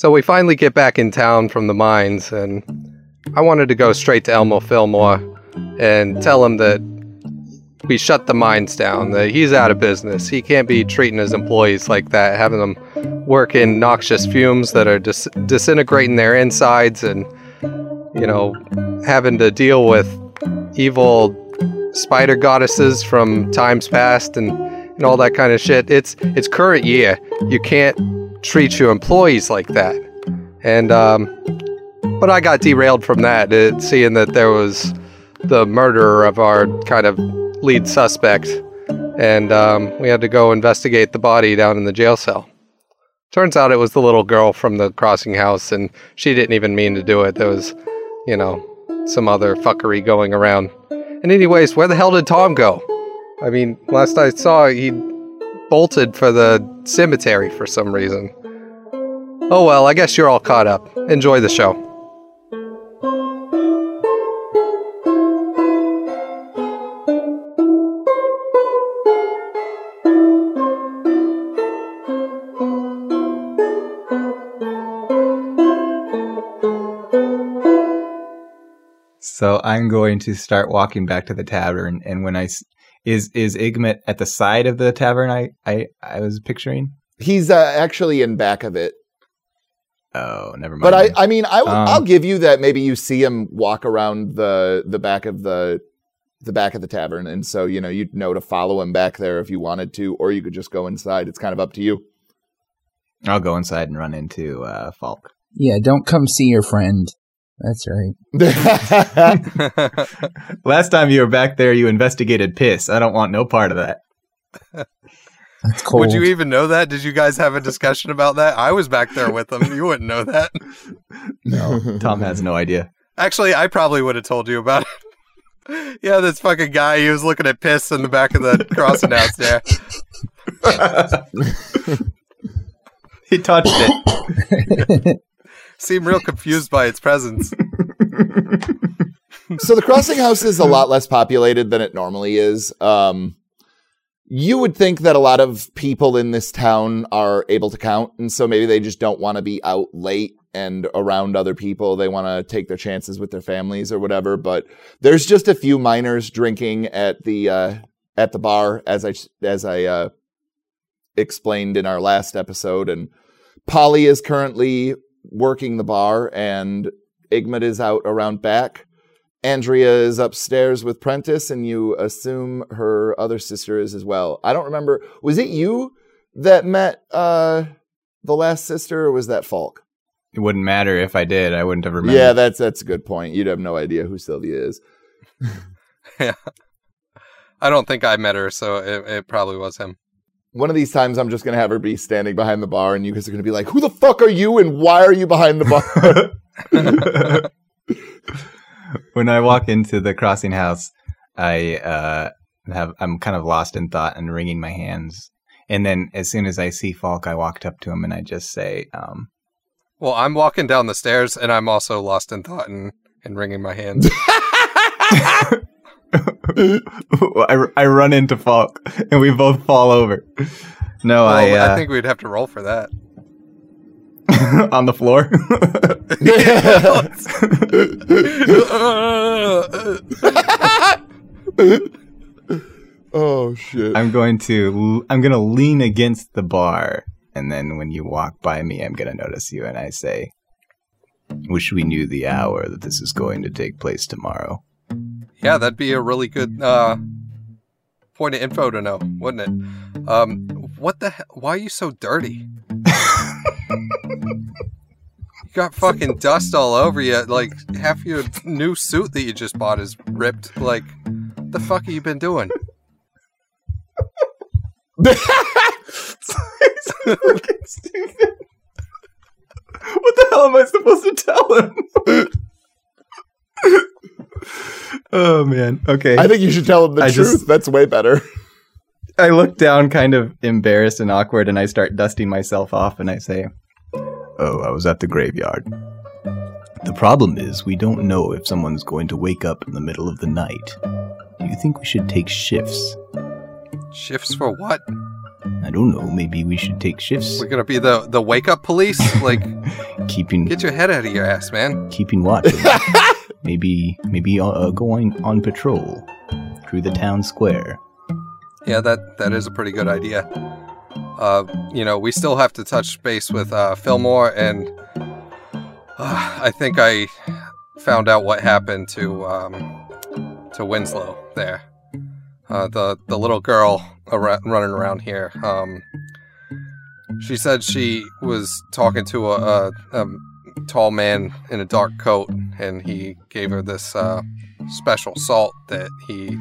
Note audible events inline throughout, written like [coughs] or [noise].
So we finally get back in town from the mines, and I wanted to go straight to Elmo Fillmore and tell him that we shut the mines down, that he's out of business. He can't be treating his employees like that, having them work in noxious fumes that are dis- disintegrating their insides and, you know, having to deal with evil spider goddesses from times past and, and all that kind of shit. It's it's current year. You can't treat your employees like that. And um, but I got derailed from that, uh, seeing that there was the murderer of our kind of lead suspect, and um, we had to go investigate the body down in the jail cell. Turns out it was the little girl from the crossing house, and she didn't even mean to do it. There was, you know, some other fuckery going around. And anyways, where the hell did Tom go? I mean, last I saw, he bolted for the cemetery for some reason. Oh well, I guess you're all caught up. Enjoy the show. So I'm going to start walking back to the tavern, and when I is is Igmit at the side of the tavern I I, I was picturing. He's uh, actually in back of it. Oh, never mind. But I. I mean, I, will Um, I'll give you that. Maybe you see him walk around the the back of the the back of the tavern, and so you know you'd know to follow him back there if you wanted to, or you could just go inside. It's kind of up to you. I'll go inside and run into uh, Falk. Yeah, don't come see your friend. That's right. [laughs] [laughs] Last time you were back there, you investigated piss. I don't want no part of that. That's cold. Would you even know that? Did you guys have a discussion about that? I was back there with them. You wouldn't know that. No, Tom has no idea. Actually, I probably would have told you about it. [laughs] yeah, this fucking guy, he was looking at piss in the back of the crossing house there. he touched it. Seemed real confused by its presence. [laughs] [laughs] so the crossing house is a lot less populated than it normally is. Um, you would think that a lot of people in this town are able to count, and so maybe they just don't want to be out late and around other people. They want to take their chances with their families or whatever. But there's just a few minors drinking at the uh, at the bar, as I as I uh, explained in our last episode, and Polly is currently working the bar, and Igmit is out around back. Andrea is upstairs with Prentice, and you assume her other sister is as well. I don't remember. Was it you that met uh, the last sister, or was that Falk? It wouldn't matter if I did. I wouldn't have remembered. Yeah, that's that's a good point. You'd have no idea who Sylvia is. [laughs] [laughs] yeah. I don't think I met her, so it, it probably was him. One of these times, I'm just gonna have her be standing behind the bar, and you guys are gonna be like, "Who the fuck are you, and why are you behind the bar?" [laughs] when I walk into the crossing house, I uh, have I'm kind of lost in thought and wringing my hands. And then as soon as I see Falk, I walked up to him and I just say, um, Well, I'm walking down the stairs, and I'm also lost in thought and, and wringing my hands. [laughs] [laughs] I, I run into Falk and we both fall over. No, well, I, uh, I think we'd have to roll for that. [laughs] on the floor. [laughs] oh shit! I'm going to I'm going to lean against the bar, and then when you walk by me, I'm going to notice you, and I say, "Wish we knew the hour that this is going to take place tomorrow." Yeah, that'd be a really good uh, point of info to know, wouldn't it? Um, what the hell? Why are you so dirty? you got fucking dust all over you. Like half your new suit that you just bought is ripped. Like, what the fuck have you been doing? [laughs] What the hell am I supposed to tell him? Oh man. Okay. I think you should tell him the I truth. just- That's way better. I look down, kind of embarrassed and awkward, and I start dusting myself off, and I say, "Oh, I was at the graveyard. The problem is, we don't know if someone's going to wake up in the middle of the night. Do you think we should take shifts? Shifts for what? I don't know. Maybe we should take shifts. We're gonna be the the wake up police? Like, [laughs] keeping Get your head out of your ass, man. keeping watch. [laughs] maybe maybe uh, uh, going on patrol through the town square. Yeah, that that is a pretty good idea. Uh, you know, we still have to touch base with uh, Fillmore, and uh, I think I found out what happened to um, to Winslow there. Uh, the the little girl running around here. Um, she said she was talking to a, a, a tall man in a dark coat, and he gave her this uh, special salt that he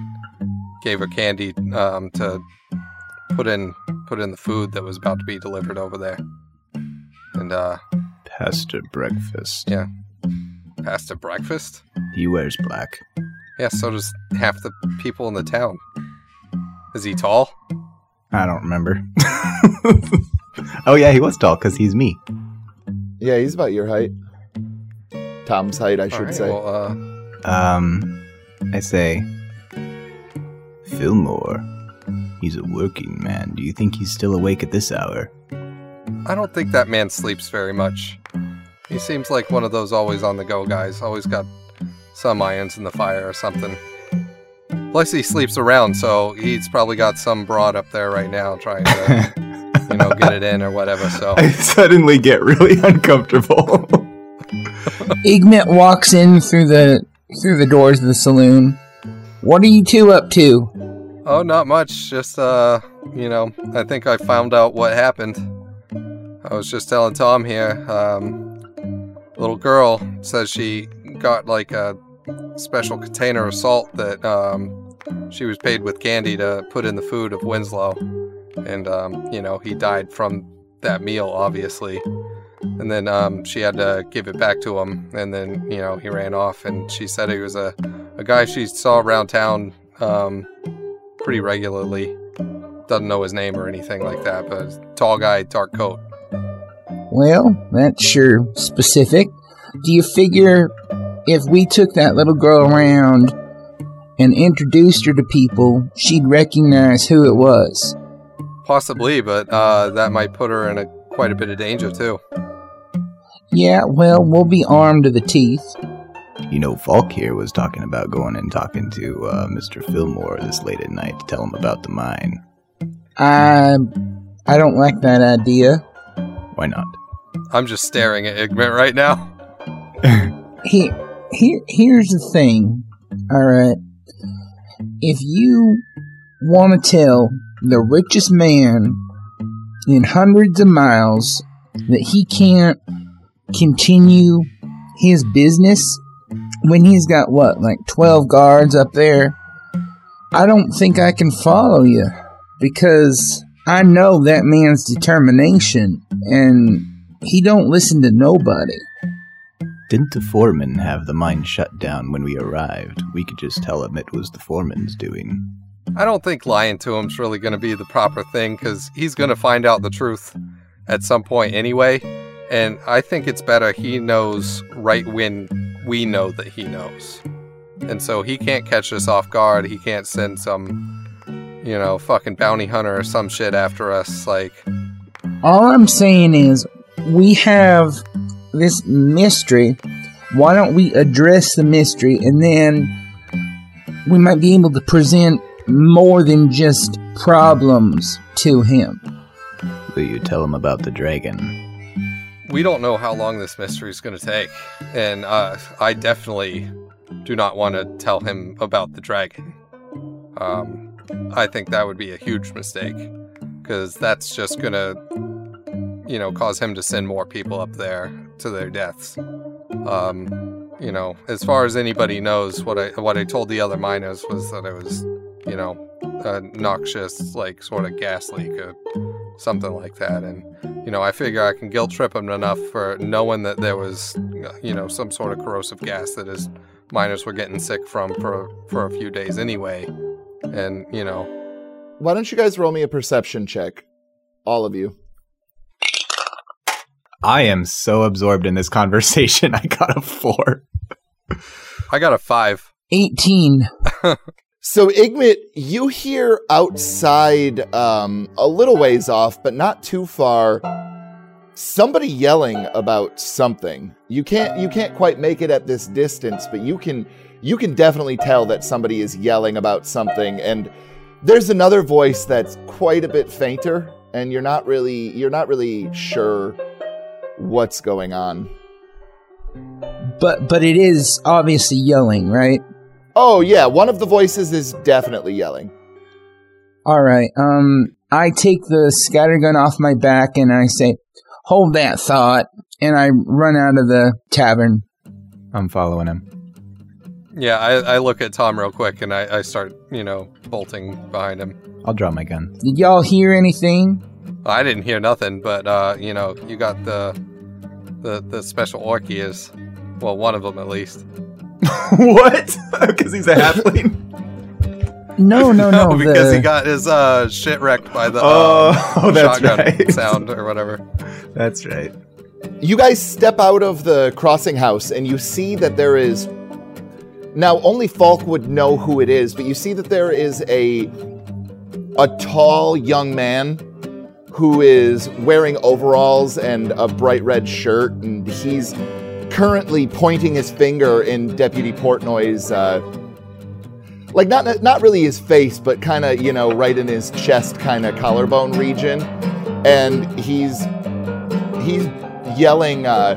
gave her candy um, to put in put in the food that was about to be delivered over there. And uh, Pastor Breakfast. Yeah. past at breakfast. He wears black. Yeah, so does half the people in the town. Is he tall? I don't remember. [laughs] oh yeah, he was tall because he's me. Yeah, he's about your height. Tom's height, I All should right, say. Well, uh, Um, I say, Fillmore. He's a working man. Do you think he's still awake at this hour? I don't think that man sleeps very much. He seems like one of those always on the go guys, always got some irons in the fire or something. Plus, he sleeps around, so he's probably got some broad up there right now trying to, [laughs] you know, get it in or whatever. So, [laughs] I suddenly get really uncomfortable. Igmit walks in through the through the doors of the saloon. What are you two up to? oh, not much. Just, uh, you know, I think I found out what happened. I was just telling Tom here. Um, little girl says she got like a special container of salt that um, she was paid with candy to put in the food of Winslow, and um, you know he died from that meal, obviously. And then um, she had to give it back to him, and then you know he ran off. And she said he was a, a guy she saw around town um, pretty regularly. Doesn't know his name or anything like that, but tall guy, dark coat. Well, that's sure specific. Do you figure if we took that little girl around and introduced her to people, she'd recognize who it was? Possibly, but uh, that might put her in a quite a bit of danger too. Yeah, well, we'll be armed to the teeth. you know, Falk here was talking about going and talking to uh, Mr. Fillmore this late at night to tell him about the mine. I I don't like that idea. Why not? I'm just staring at Igmit right now. [laughs] Here, here, here's the thing. All right, if you want to tell the richest man in hundreds of miles that he can't continue his business when he's got what, like twelve guards up there, I don't think I can follow you because I know that man's determination and he don't listen to nobody. Didn't the foreman have the mine shut down when we arrived? We could just tell him it was the foreman's doing. I don't think lying to him's really going to be the proper thing because he's going to find out the truth at some point anyway. And I think it's better he knows right when we know that he knows. And so he can't catch us off guard. He can't send some, you know, fucking bounty hunter or some shit after us. Like, All I'm saying is, we have this mystery. Why don't we address the mystery and then we might be able to present more than just problems to him? Will you tell him about the dragon? we don't know how long this mystery is going to take. And uh, I definitely do not want to tell him about the dragon. Um, I think that would be a huge mistake because that's just going to, you know, cause him to send more people up there to their deaths. Um, you know, as far as anybody knows, what I what I told the other miners was that I was, you know, a noxious like sort of gas leak or something like that, and you know, I figure I can guilt trip him enough for knowing that there was, you know, some sort of corrosive gas that his miners were getting sick from for for a few days anyway, and you know, Why don't you guys roll me a perception check? All of you. I am so absorbed in this [laughs] conversation. I got a four. I got a five. 18. [laughs] So, Igmit, you hear outside, um, a little ways off, but not too far, somebody yelling about something. You can't you can't quite make it at this distance, but you can you can definitely tell that somebody is yelling about something and there's another voice that's quite a bit fainter and you're not really you're not really sure what's going on. But but it is obviously yelling, right? Oh yeah, one of the voices is definitely yelling. All right. Um, I take the scattergun off my back and I say, "Hold that thought," and I run out of the tavern. I'm following him. Yeah, I, I look at Tom real quick and I, I start, you know, bolting behind him. I'll draw my gun. Did y'all hear anything? I didn't hear nothing, but uh, you know, you got the the the special Orkies. Well, one of them at least. [laughs] what? [laughs] Because he's a halfling. No, no, no. [laughs] because the, he got his uh shit wrecked by the Oh, uh, that's shotgun right. sound or whatever. That's right. You guys step out of the crossing house and you see that there is now only Falk would know who it is, but you see that there is a a tall young man who is wearing overalls and a bright red shirt, and he's currently pointing his finger in Deputy Portnoy's uh, like not not really his face, but kind of you know right in his chest, kind of collarbone region, and he's he's yelling, uh,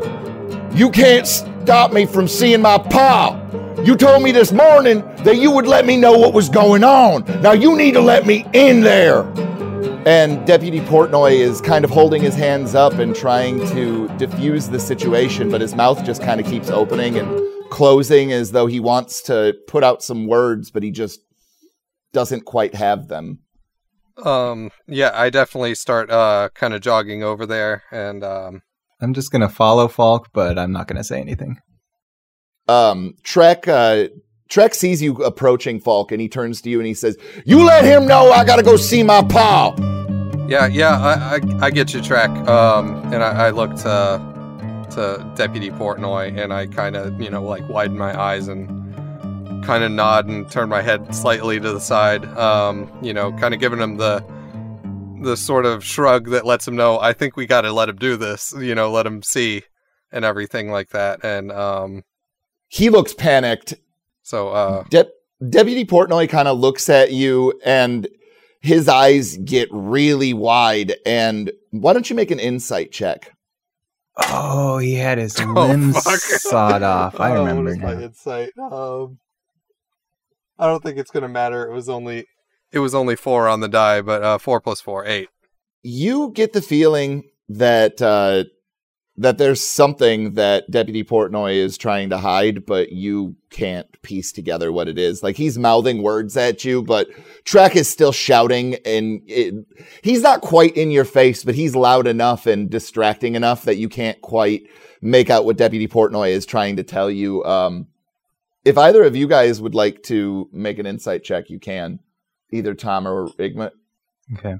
"You can't stop me from seeing my pa! You told me this morning that you would let me know what was going on. Now you need to let me in there." And Deputy Portnoy is kind of holding his hands up and trying to diffuse the situation, but his mouth just kind of keeps opening and closing as though he wants to put out some words, but he just doesn't quite have them. Um, yeah, I definitely start uh kind of jogging over there, and um, I'm just gonna follow Falk, but I'm not gonna say anything. Um, Trek, uh, Trek sees you approaching Falk and he turns to you and he says, You let him know I gotta go see my pa. yeah, yeah, I, I, I get your track. Um, and I, I look to to Deputy Portnoy, and I kind of you know like widen my eyes and kind of nod and turn my head slightly to the side. Um, you know, kind of giving him the the sort of shrug that lets him know I think we got to let him do this. You know, let him see and everything like that. And um, He looks panicked. So uh, Dep Deputy Portnoy kind of looks at you and his eyes get really wide. And why don't you make an insight check? Oh, he had his [laughs] Oh, limbs fuck. sawed off. I [laughs] Oh, remember what is my insight? Um, I don't think it's gonna matter. It was only it was only four on the die, but uh, four plus four, eight. You get the feeling that uh, that there's something that Deputy Portnoy is trying to hide, but you can't piece together what it is. Like he's mouthing words at you, but Trek is still shouting, and it, he's not quite in your face, but he's loud enough and distracting enough that you can't quite make out what Deputy Portnoy is trying to tell you. Um, if either of you guys would like to make an insight check, you can. Either Tom or Igmit. Okay.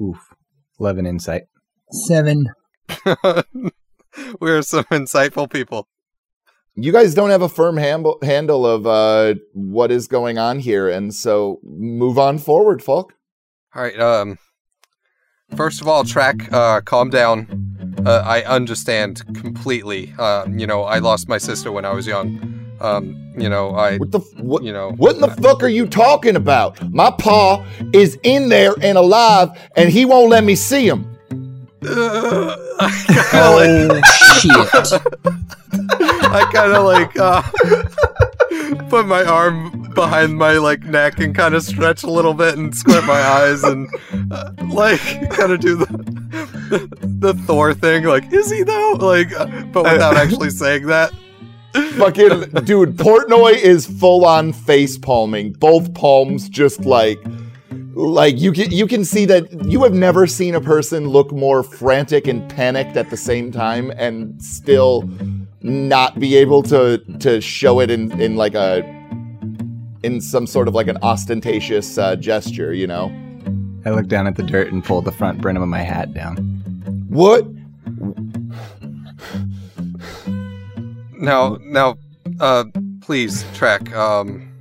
Oof. 11 insight. Seven. [laughs] We're some insightful people. you guys don't have a firm handle handle of uh, what is going on here, and so move on forward, Falk. All right. Um, first of all, track. Uh, calm down. Uh, I understand completely. Uh, you know, I lost my sister when I was young. Um, you know, I, What the f- what? you know, What in the fuck are you talking about? My pa is in there and alive, and he won't let me see him. I kinda like- Oh shit! I kind of like uh, put my arm behind my like neck and kind of stretch a little bit and squint my eyes and uh, like kind of do the, the Thor thing. Like, is he though? Like, uh, but without [laughs] actually saying that. Fucking dude, Portnoy is full on face palming, both palms just like like you can you can see that you have never seen a person look more frantic and panicked at the same time and still not be able to to show it in in like a in some sort of like an ostentatious uh, gesture, you know. I look down at the dirt and pull the front brim of my hat down. What? Now, now, uh, please, track. Um,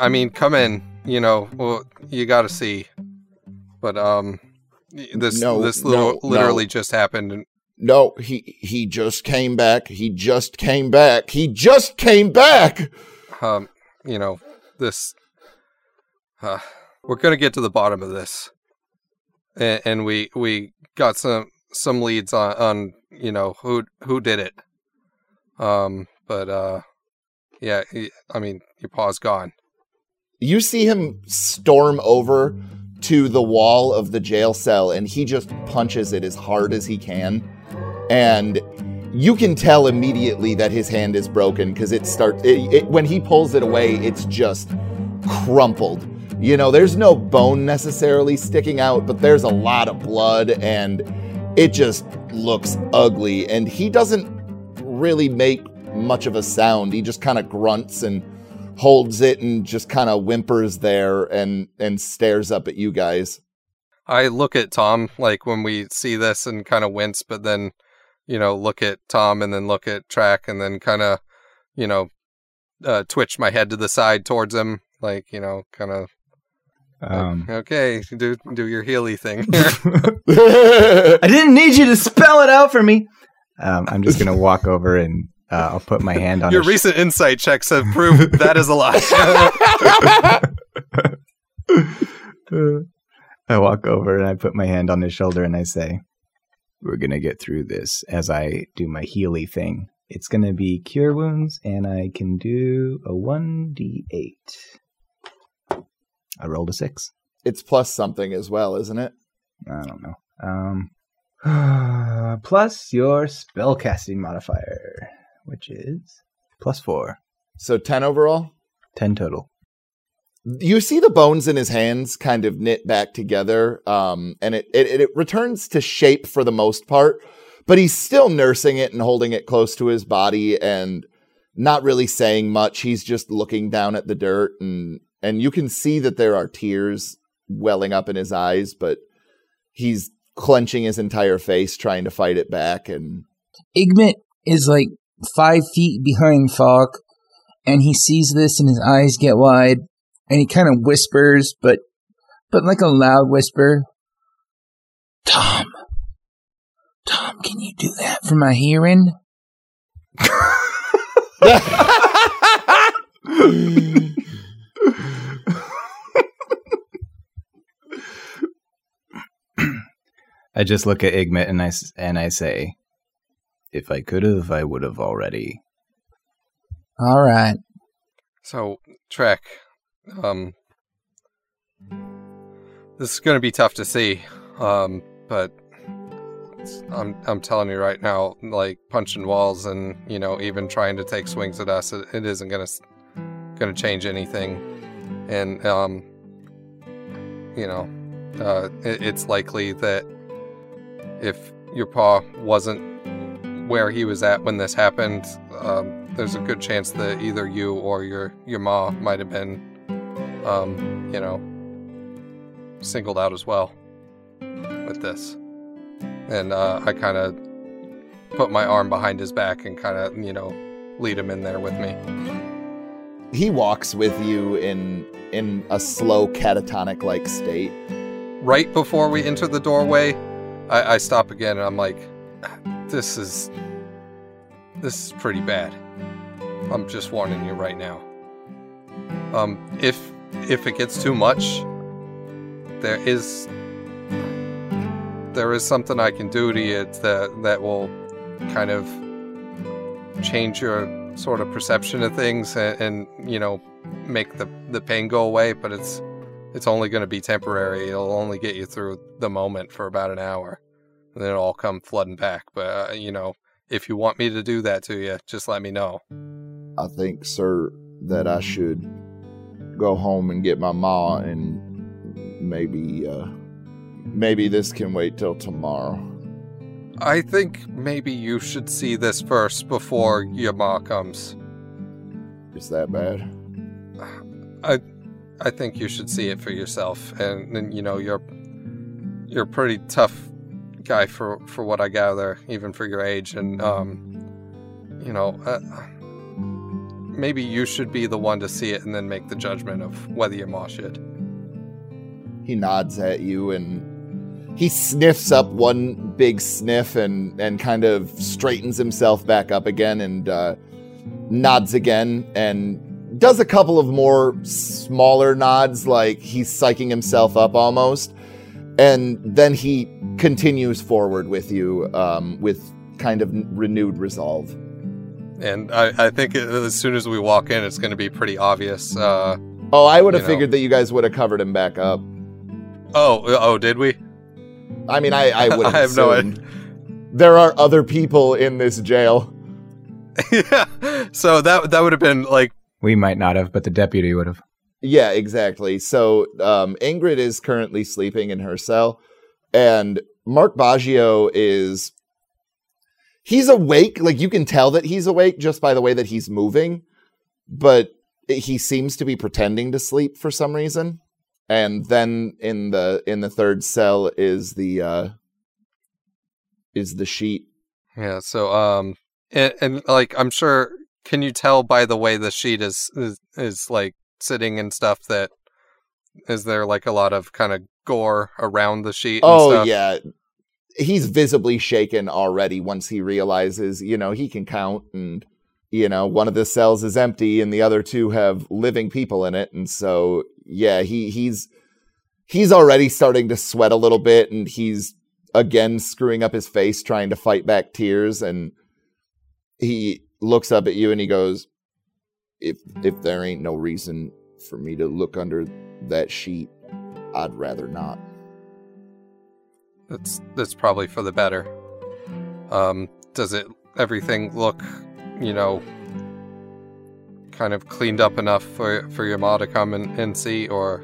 I mean, come in. You know, well, you got to see. But um, This No, this no, little, no. literally just happened. No, he he just came back. He just came back. He just came back. um, you know, this. Uh, we're gonna get to the bottom of this, and, and we we got some some leads on on you know who who did it. Um, but uh, yeah, I mean, your paw's gone. You see him storm over to the wall of the jail cell and he just punches it as hard as he can. And you can tell immediately that his hand is broken because it starts it, it, when he pulls it away, it's just crumpled. You know, there's no bone necessarily sticking out, but there's a lot of blood and it just looks ugly. And he doesn't really make much of a sound. He just kind of grunts and holds it and just kind of whimpers there and and stares up at you guys. I look at Tom like when we see this and kind of wince, but then, you know, look at Tom and then look at Track and then kind of, you know, uh, twitch my head to the side towards him, like you know, kind of Um, okay, do do your Healy thing. [laughs] [laughs] [laughs] I didn't need you to spell it out for me. Um, I'm just gonna walk over and uh, I'll put my hand on your his recent insight checks have proved that is a lie. [laughs] I walk over and I put my hand on his shoulder and I say, We're going to get through this as I do my Healy thing. It's going to be cure wounds and I can do a 1d8. I rolled a 6. it's plus something as well, isn't it? I don't know. Um, [sighs] plus your spellcasting modifier, which is plus 4. So 10 overall. 10 total. You see the bones in his hands kind of knit back together, um, and it, it it returns to shape for the most part, but he's still nursing it and holding it close to his body and not really saying much. He's just looking down at the dirt and and you can see that there are tears welling up in his eyes, but he's clenching his entire face trying to fight it back and Igmit is like five feet behind Falk, and he sees this, and his eyes get wide, and he kind of whispers, but but like a loud whisper. Tom, Tom, can you do that for my hearing? [laughs] I just look at Igmit and I, and I say, if I could have, I would have already. All right. so, Trek, um, this is going to be tough to see, um, but I'm I'm telling you right now, like punching walls and you know even trying to take swings at us, it, it isn't going to going to change anything, and um, you know, uh, it, it's likely that if your paw wasn't where he was at when this happened, um, there's a good chance that either you or your your ma might have been, um, you know, singled out as well with this. And uh, I kind of put my arm behind his back and kind of, you know, lead him in there with me. he walks with you in in a slow catatonic like state. Right before we enter the doorway, I, I stop again and I'm like, "This is this is pretty bad. I'm just warning you right now. Um, if if it gets too much, there is there is something I can do to you that that will kind of change your sort of perception of things and, and you know make the the pain go away. But it's it's only going to be temporary. It'll only get you through the moment for about an hour, then it'll all come flooding back. But uh, you know, if you want me to do that to you, just let me know. I think, sir, that I should go home and get my ma and maybe uh maybe this can wait till tomorrow. I think maybe you should see this first before your ma comes. Is that bad? I I think you should see it for yourself, and, and you know you're you're a pretty tough guy for for what I gather, even for your age, and um, you know. Uh, Maybe you should be the one to see it and then make the judgment of whether you ma it. He nods at you and he sniffs up one big sniff and and kind of straightens himself back up again and uh, nods again and does a couple of more smaller nods like he's psyching himself up almost and then he continues forward with you um, with kind of renewed resolve And I, I think as soon as we walk in, it's going to be pretty obvious. Uh, oh i would have You know. figured that you guys would have covered him back up oh, oh, did we? i mean i, I [laughs] would I have no assumed. there are other people in this jail [laughs] yeah. So that that would have been like We might not have, but the deputy would have. Yeah, exactly. So um, Ingrid is currently sleeping in her cell, and Mark Baggio is he's awake. Like you can tell that he's awake just by the way that he's moving, but he seems to be pretending to sleep for some reason. And then in the in the third cell is the uh, is the sheet. yeah. So um, and, and like I'm sure. Can you tell by the way the sheet is is, is like sitting and stuff that is there like a lot of kind of gore around the sheet? and Oh yeah. He's visibly shaken already once he realizes, you know, he can count and you know, one of the cells is empty and the other two have living people in it and so yeah, he he's he's already starting to sweat a little bit and he's again screwing up his face trying to fight back tears and he looks up at you and he goes if if there ain't no reason for me to look under that sheet, I'd rather not. That's that's probably for the better. Um, does it everything look, you know, kind of cleaned up enough for for your ma to come and, and see, or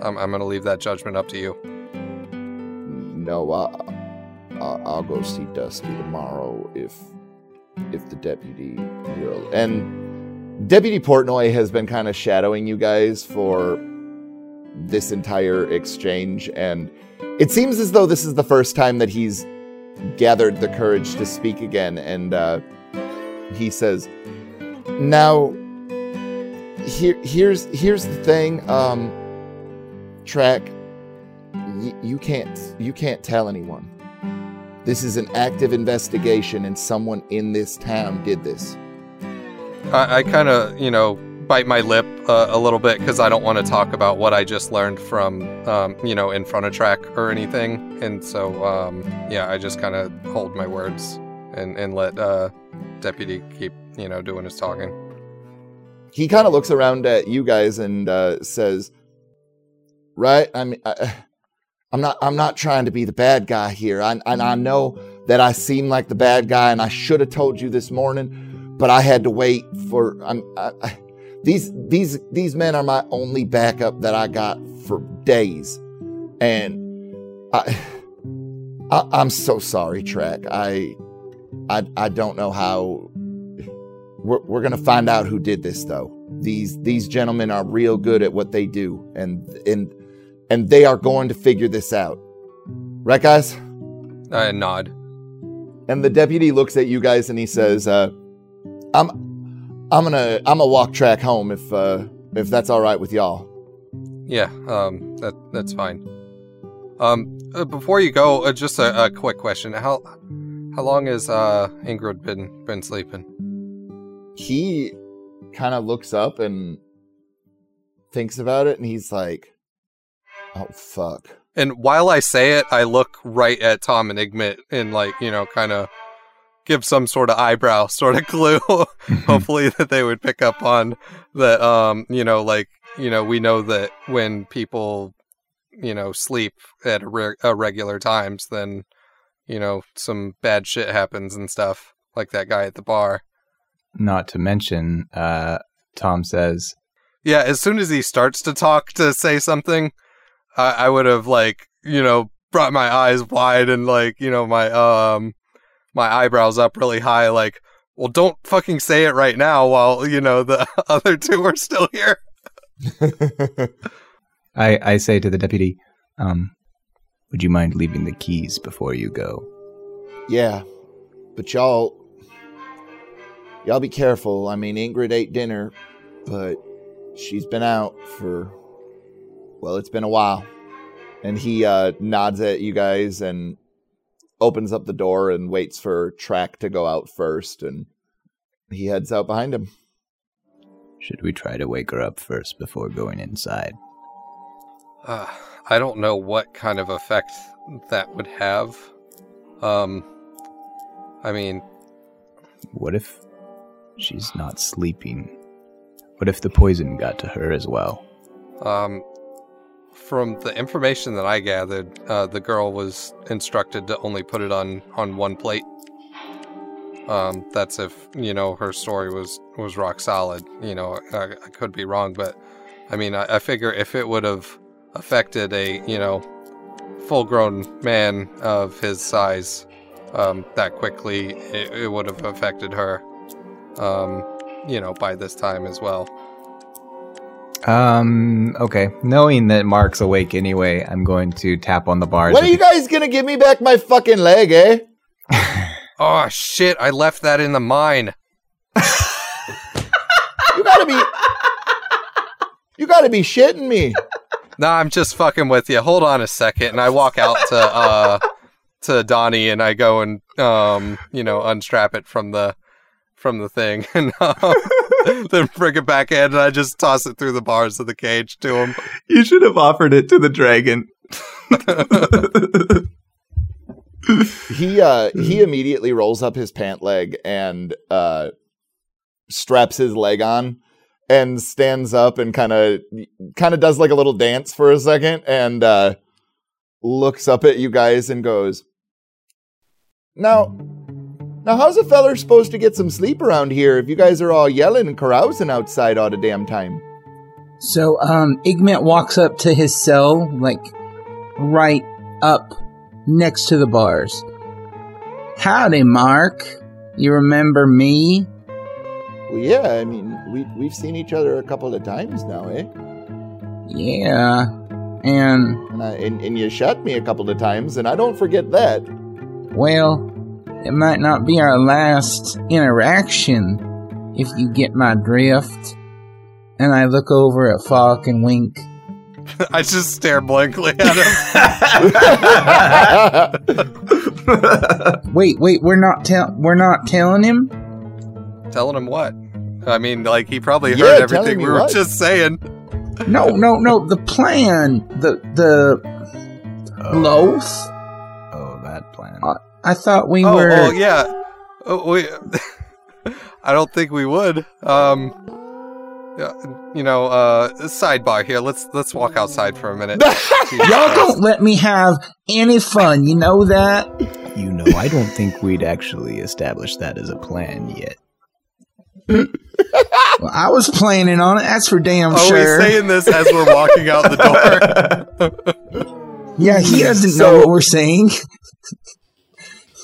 I'm I'm gonna leave that judgment up to you. No, I, I I'll go see Dusty tomorrow if if the deputy will. And Deputy Portnoy has been kind of shadowing you guys for this entire exchange, and it seems as though this is the first time that he's gathered the courage to speak again. And uh, he says, "Now, here, here's here's the thing, um, Track." y- you can't you can't tell anyone. This is an active investigation, and someone in this town did this. I, I kind of you know bite my lip uh, a little bit because I don't want to talk about what I just learned from um, you know in front of track or anything, and so um, yeah, I just kind of hold my words and and let uh, deputy keep you know doing his talking. He kind of looks around at you guys and uh, says, "Right? I mean, I, [sighs] I'm not. I'm not trying to be the bad guy here. I, and I know that I seem like the bad guy, and I should have told you this morning, but I had to wait for. I'm. I, I, these these these men are my only backup that I got for days, and I, [sighs] I I'm so sorry, Track. I I I don't know how. We're we're gonna find out who did this, though. These these gentlemen are real good at what they do, and and and they are going to figure this out, right, guys? I nod. And the deputy looks at you guys and he says, uh, "I'm, I'm gonna, I'm gonna walk track home if, uh, if that's all right with y'all." Yeah, um, that that's fine. Um, uh, before you go, uh, just a, a quick question: how how long has uh Ingrid been been sleeping? He kind of looks up and thinks about it, and he's like, "Oh fuck." And while I say it, I look right at Tom and Igmit and like you know, kind of give some sort of eyebrow sort of clue. [laughs] Hopefully that they would pick up on that. Um, you know, like you know, we know that when people you know sleep at re- irregular times, then you know some bad shit happens and stuff, like that guy at the bar. Not to mention, uh, Tom says, Yeah, as soon as he starts to talk to say something, I, I would have like you know brought my eyes wide and like you know my um my eyebrows up really high, like. Well, don't fucking say it right now while, you know, the [laughs] other two are still here. [laughs] I, I say to the deputy, um, would you mind leaving the keys before you go? Yeah, but y'all, y'all be careful. I mean, Ingrid ate dinner, but she's been out for, well, it's been a while. and he uh, nods at you guys and opens up the door and waits for Track to go out first, and he heads out behind him. Should we try to wake her up first before going inside? Uh, I don't know what kind of effect that would have. Um, I mean, What if she's not sleeping? What if the poison got to her as well? um, from the information that I gathered, uh, the girl was instructed to only put it on on one plate. Um, that's if you know her story was was rock solid. You know, I, I could be wrong, but I mean, I, I figure if it would have affected a you know full grown man of his size um, that quickly, it, it would have affected her. Um, you know, by this time as well. Um, okay. Knowing that Mark's awake anyway, I'm going to tap on the bars. When are you guys gonna give me back my fucking leg, eh? [laughs] Oh shit! I left that in the mine. You gotta be. You gotta be shitting me. Nah, I'm just fucking with you. Hold on a second, and I walk out to uh to Donnie, and I go and um you know unstrap it from the from the thing, [laughs] and um, [laughs] then bring it back in, and I just toss it through the bars of the cage to him. You should have offered it to the dragon. [laughs] He uh he immediately rolls up his pant leg and uh straps his leg on and stands up and kind of kind of does like a little dance for a second and uh looks up at you guys and goes now now how's a feller supposed to get some sleep around here if you guys are all yelling and carousing outside all the damn time So, um, Igmit walks up to his cell, like, right up next to the bars. Howdy, Mark. You remember me? well yeah i mean we we've seen each other a couple of times now eh Yeah. And, and, I, and and you shot me a couple of times and i don't forget that well, it might not be our last interaction, if you get my drift. And I look over at Falk and wink. [laughs] I just stare blankly at him. Wait, wait, we're not tell we're not telling him? Telling him what? I mean, like he probably Yeah, heard telling everything we were what? just saying. No, no, no, the plan. The the Oh, loaf. I thought we oh, were oh, yeah. Oh, we. [laughs] I don't think we would. Um, yeah, you know, uh, sidebar here. Let's let's walk outside for a minute. [laughs] Y'all don't let me have any fun, you know that? You know, I don't think we'd actually establish that as a plan yet. [laughs] Well, I was planning on it, that's for damn Are sure. we saying this as we're walking out the door? yeah, he doesn't So- know what we're saying.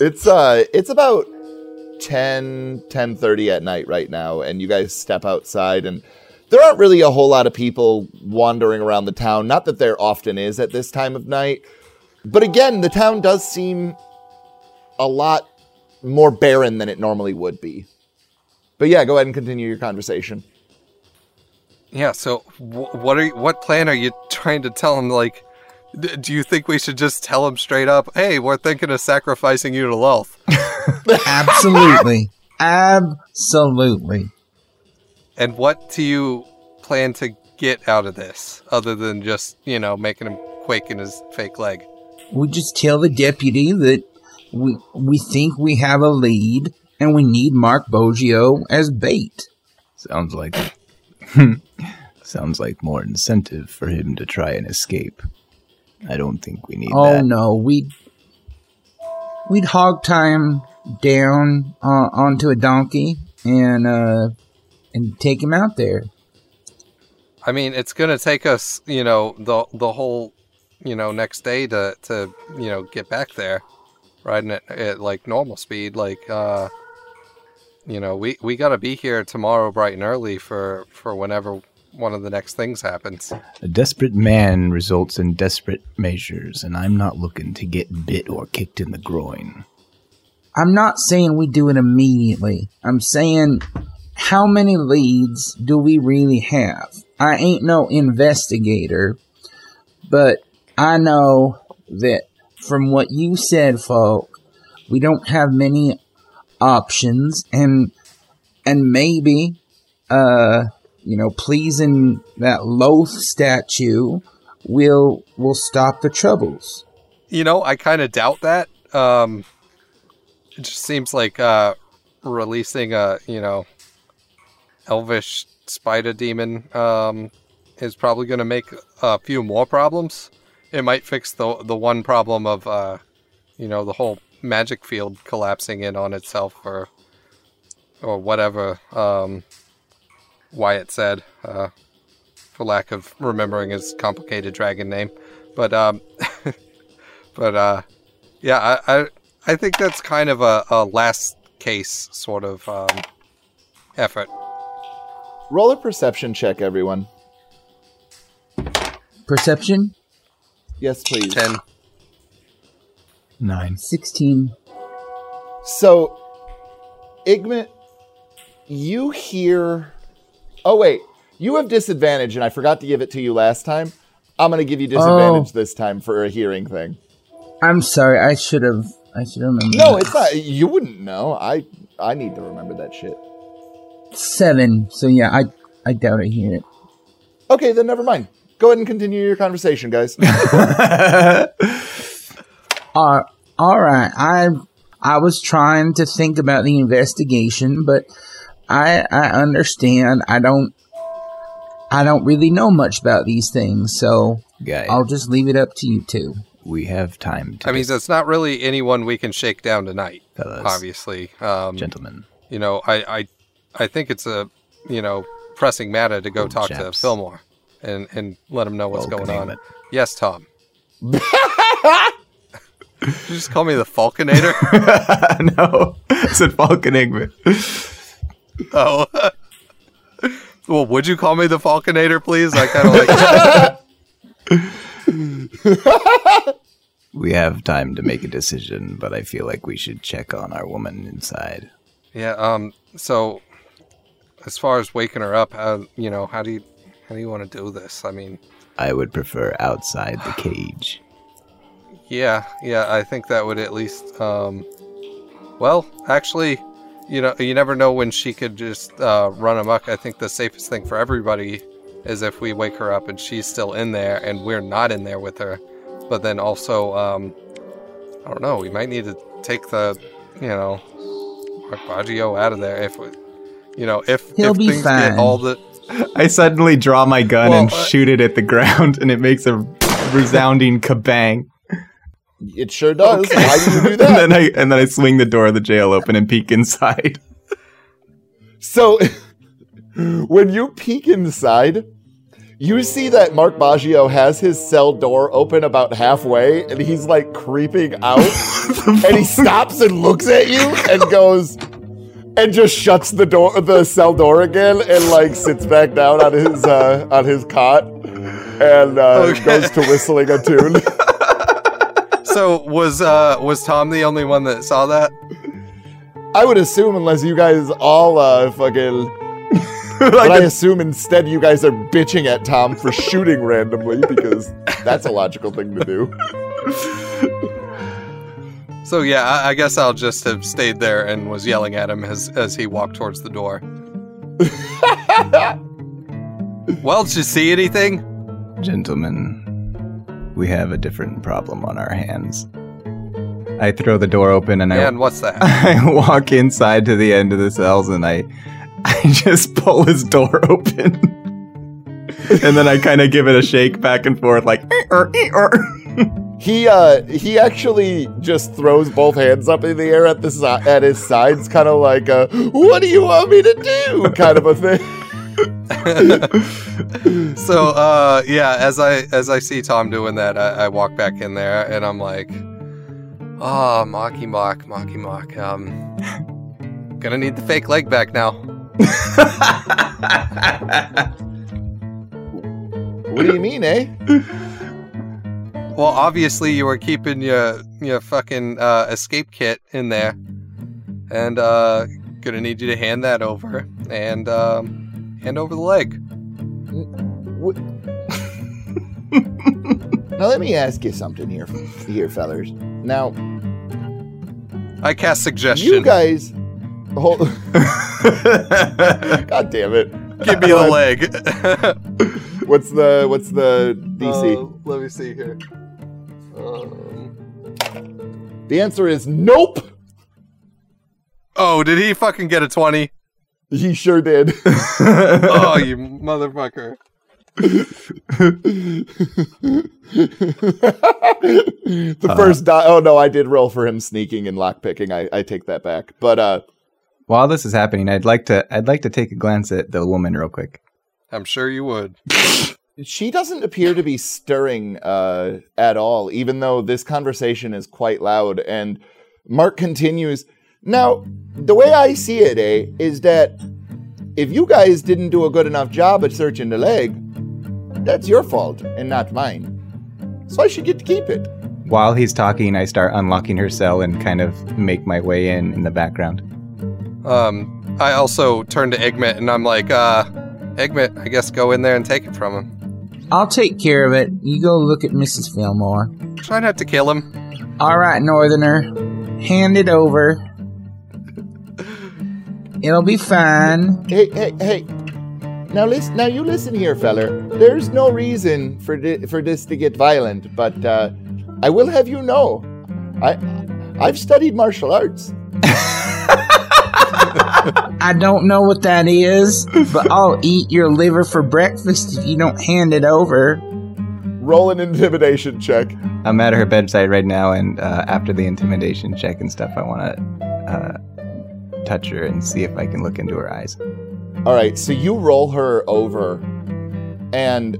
It's uh it's about 10 10:30 at night right now and you guys step outside and there aren't really a whole lot of people wandering around the town not that there often is at this time of night but again the town does seem a lot more barren than it normally would be but yeah go ahead and continue your conversation yeah. So, wh- what are you, what plan are you trying to tell him? Like, do you think we should just tell him straight up? Hey, we're thinking of sacrificing you to Lolth. [laughs] Absolutely. Absolutely. And what do you plan to get out of this, other than just you know making him quake in his fake leg? We just tell the deputy that we we think we have a lead and we need Mark Boggio as bait. Sounds like [laughs] sounds like more incentive for him to try and escape. I don't think we need Oh that. no, we'd we'd hog time down uh, onto a donkey and uh and take him out there. I mean, it's gonna take us, you know, the the whole, you know, next day to to you know get back there, riding at, at like normal speed. Like, uh, you know, we we gotta be here tomorrow bright and early for for whenever one of the next things happens. A desperate man results in desperate measures, and I'm not looking to get bit or kicked in the groin. I'm not saying we do it immediately. I'm saying how many leads do we really have? I ain't no investigator, but I know that from what you said, folk, we don't have many options, and and maybe, uh, you know, pleasing that Lolth statue will will stop the troubles. You know, I kind of doubt that. Um, it just seems like uh, releasing a you know elvish spider demon um, is probably going to make a few more problems. It might fix the the one problem of uh, you know the whole magic field collapsing in on itself or or whatever um, Wyatt said, uh, for lack of remembering his complicated dragon name. But um, [laughs] but uh, yeah, I, I I think that's kind of a, a last case sort of um, effort. Roll a perception check, everyone. Perception Yes, please. Ten. Nine. sixteen. So, Igmit, you hear. Oh, wait. You have disadvantage, and I forgot to give it to you last time. I'm going to give you disadvantage Oh. this time for a hearing thing. I'm sorry. I should have. I should have remembered. No, that. it's not. You wouldn't know. I I need to remember that shit. seven. So yeah, I I doubt I hear it. Okay, then never mind. Go ahead and continue your conversation, guys. [laughs] Uh, all right. I I was trying to think about the investigation, but I I understand. I don't I don't really know much about these things, so Guy, I'll just leave it up to you two. we have time to I mean, it's not really anyone we can shake down tonight. fellas, Obviously, um, gentlemen. you know, I, I I think it's a you know pressing matter to go Oh, talk to chaps. Fillmore and and let him know what's Vulcan going on. Igmit. Yes, Tom. [laughs] Did you just call me the Falconator? [laughs] no, I said Falcon Igmit. Oh. [laughs] well, would you call me the Falconator, please? I kind of like. [laughs] We have time to make a decision, but I feel like we should check on our woman inside. yeah. Um. So, as far as waking her up, how you know how do you how do you want to do this? I mean, I would prefer outside the cage. Yeah, yeah, I think that would at least. Um, well, actually, you know, you never know when she could just uh, run amok. I think the safest thing for everybody is if we wake her up and she's still in there and we're not in there with her. But then also, um, I don't know, we might need to take the, you know, Mark Baggio out of there if, we, you know, if, He'll if be things fine. get all the. [laughs] I suddenly draw my gun Well, and uh, shoot it at the [laughs] ground, and it makes a resounding kabang. It sure does. Okay. Why do you do [laughs] and that? then I and then I swing the door of the jail open and peek inside. [laughs] So, [laughs] when you peek inside, you see that Mark Baggio has his cell door open about halfway, and he's like creeping out, and he stops and looks at you and goes, and just shuts the door, the cell door again, and like sits back down on his uh, on his cot, and uh, Okay. goes to whistling a tune. So was uh was Tom the only one that saw that? I would assume, unless you guys all uh, fucking. [laughs] but I assume instead you guys are bitching at Tom for shooting randomly because that's a logical thing to do. [laughs] So yeah, I, I guess I'll just have stayed there and was yelling at him as as he walked towards the door. [laughs] well, did you see anything? Gentlemen, we have a different problem on our hands. I throw the door open and I what's that? [laughs] I walk inside to the end of the cells and I I just pull his door open. [laughs] and then I kind of give it a shake back and forth like "Eh, er, eh, er." [laughs] He uh he actually just throws both hands up in the air at the si- at his sides, kind of like a "What do you want me to do?" kind of a thing. [laughs] so uh yeah, as I as I see Tom doing that, I, I walk back in there and I'm like, oh, Mocky Mock, Mocky Mock. Um, gonna need the fake leg back now. What do you mean, eh? Well, obviously you were keeping your your fucking uh, escape kit in there, and uh, gonna need you to hand that over and um, hand over the leg. [laughs] Now let me ask you something here, here, fellers. Now I cast suggestion. you guys, hold. [laughs] God damn it! Give me the leg. [laughs] What's the what's the DC? Uh, let me see here. Um, the answer is nope. oh, did he fucking get a 20? He sure did. [laughs] Oh, you [laughs] motherfucker. the first die. Oh no, I did roll for him sneaking and lockpicking. I I take that back. But uh, While this is happening, I'd like to I'd like to take a glance at the woman real quick. I'm sure you would. [laughs] she doesn't appear to be stirring uh at all, even though this conversation is quite loud. And Mark continues. Now, the way I see it, eh, is that if you guys didn't do a good enough job at searching the leg, that's your fault and not mine. So I should get to keep it. While he's talking, I start unlocking her cell and kind of make my way in in the background. Um, I also turn to Igmit and I'm like, uh, Igmit, I guess go in there and take it from him. I'll take care of it. You go look at Mrs. Fillmore. Try not to kill him. All right, Northerner. Hand it over. It'll be fine. Hey, hey, hey. Now listen. Now you listen here, feller. There's no reason for thi- for this to get violent, but uh, I will have you know, I I've studied martial arts. [laughs] I don't know what that is, but I'll eat your liver for breakfast if you don't hand it over. Roll an intimidation check. I'm at her bedside right now, and uh, after the intimidation check and stuff, I want to uh, touch her and see if I can look into her eyes. All right, so you roll her over, and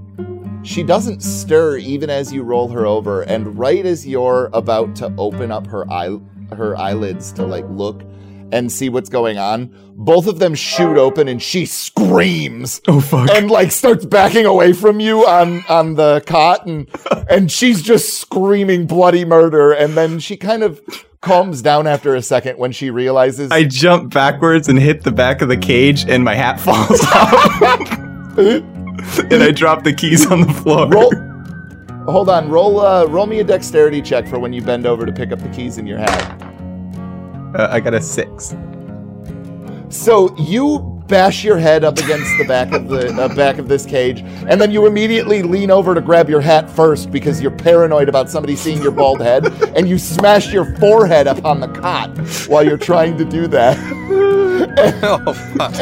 she doesn't stir even as you roll her over. And right as you're about to open up her eye, her eyelids to like look and see what's going on, both of them shoot open, and she screams. Oh fuck! and like starts backing away from you on on the cot and and she's just screaming bloody murder and then she kind of calms down after a second when she realizes I jump backwards and hit the back of the cage, and my hat falls [laughs] off, and I drop the keys on the floor. roll hold on roll uh roll me a dexterity check for when you bend over to pick up the keys in your hat Uh, I got a six. so you bash your head up against the back of the uh, back of this cage and then you immediately lean over to grab your hat first because you're paranoid about somebody seeing your bald head and you smash your forehead up on the cot while you're trying to do that [laughs] oh, fuck.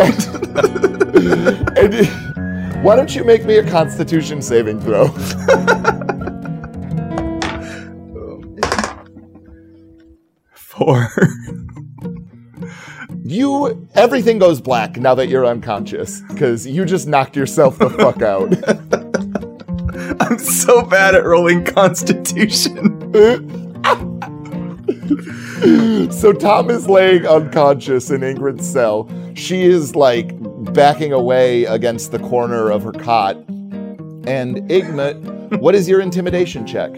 and why don't you make me a constitution saving throw [laughs] Four. [laughs] you everything goes black now that you're unconscious because you just knocked yourself the fuck [laughs] out I'm so bad at rolling Constitution. [laughs] so Tom is laying unconscious in Ingrid's cell. She is like backing away against the corner of her cot. And Igmit, what is your intimidation check?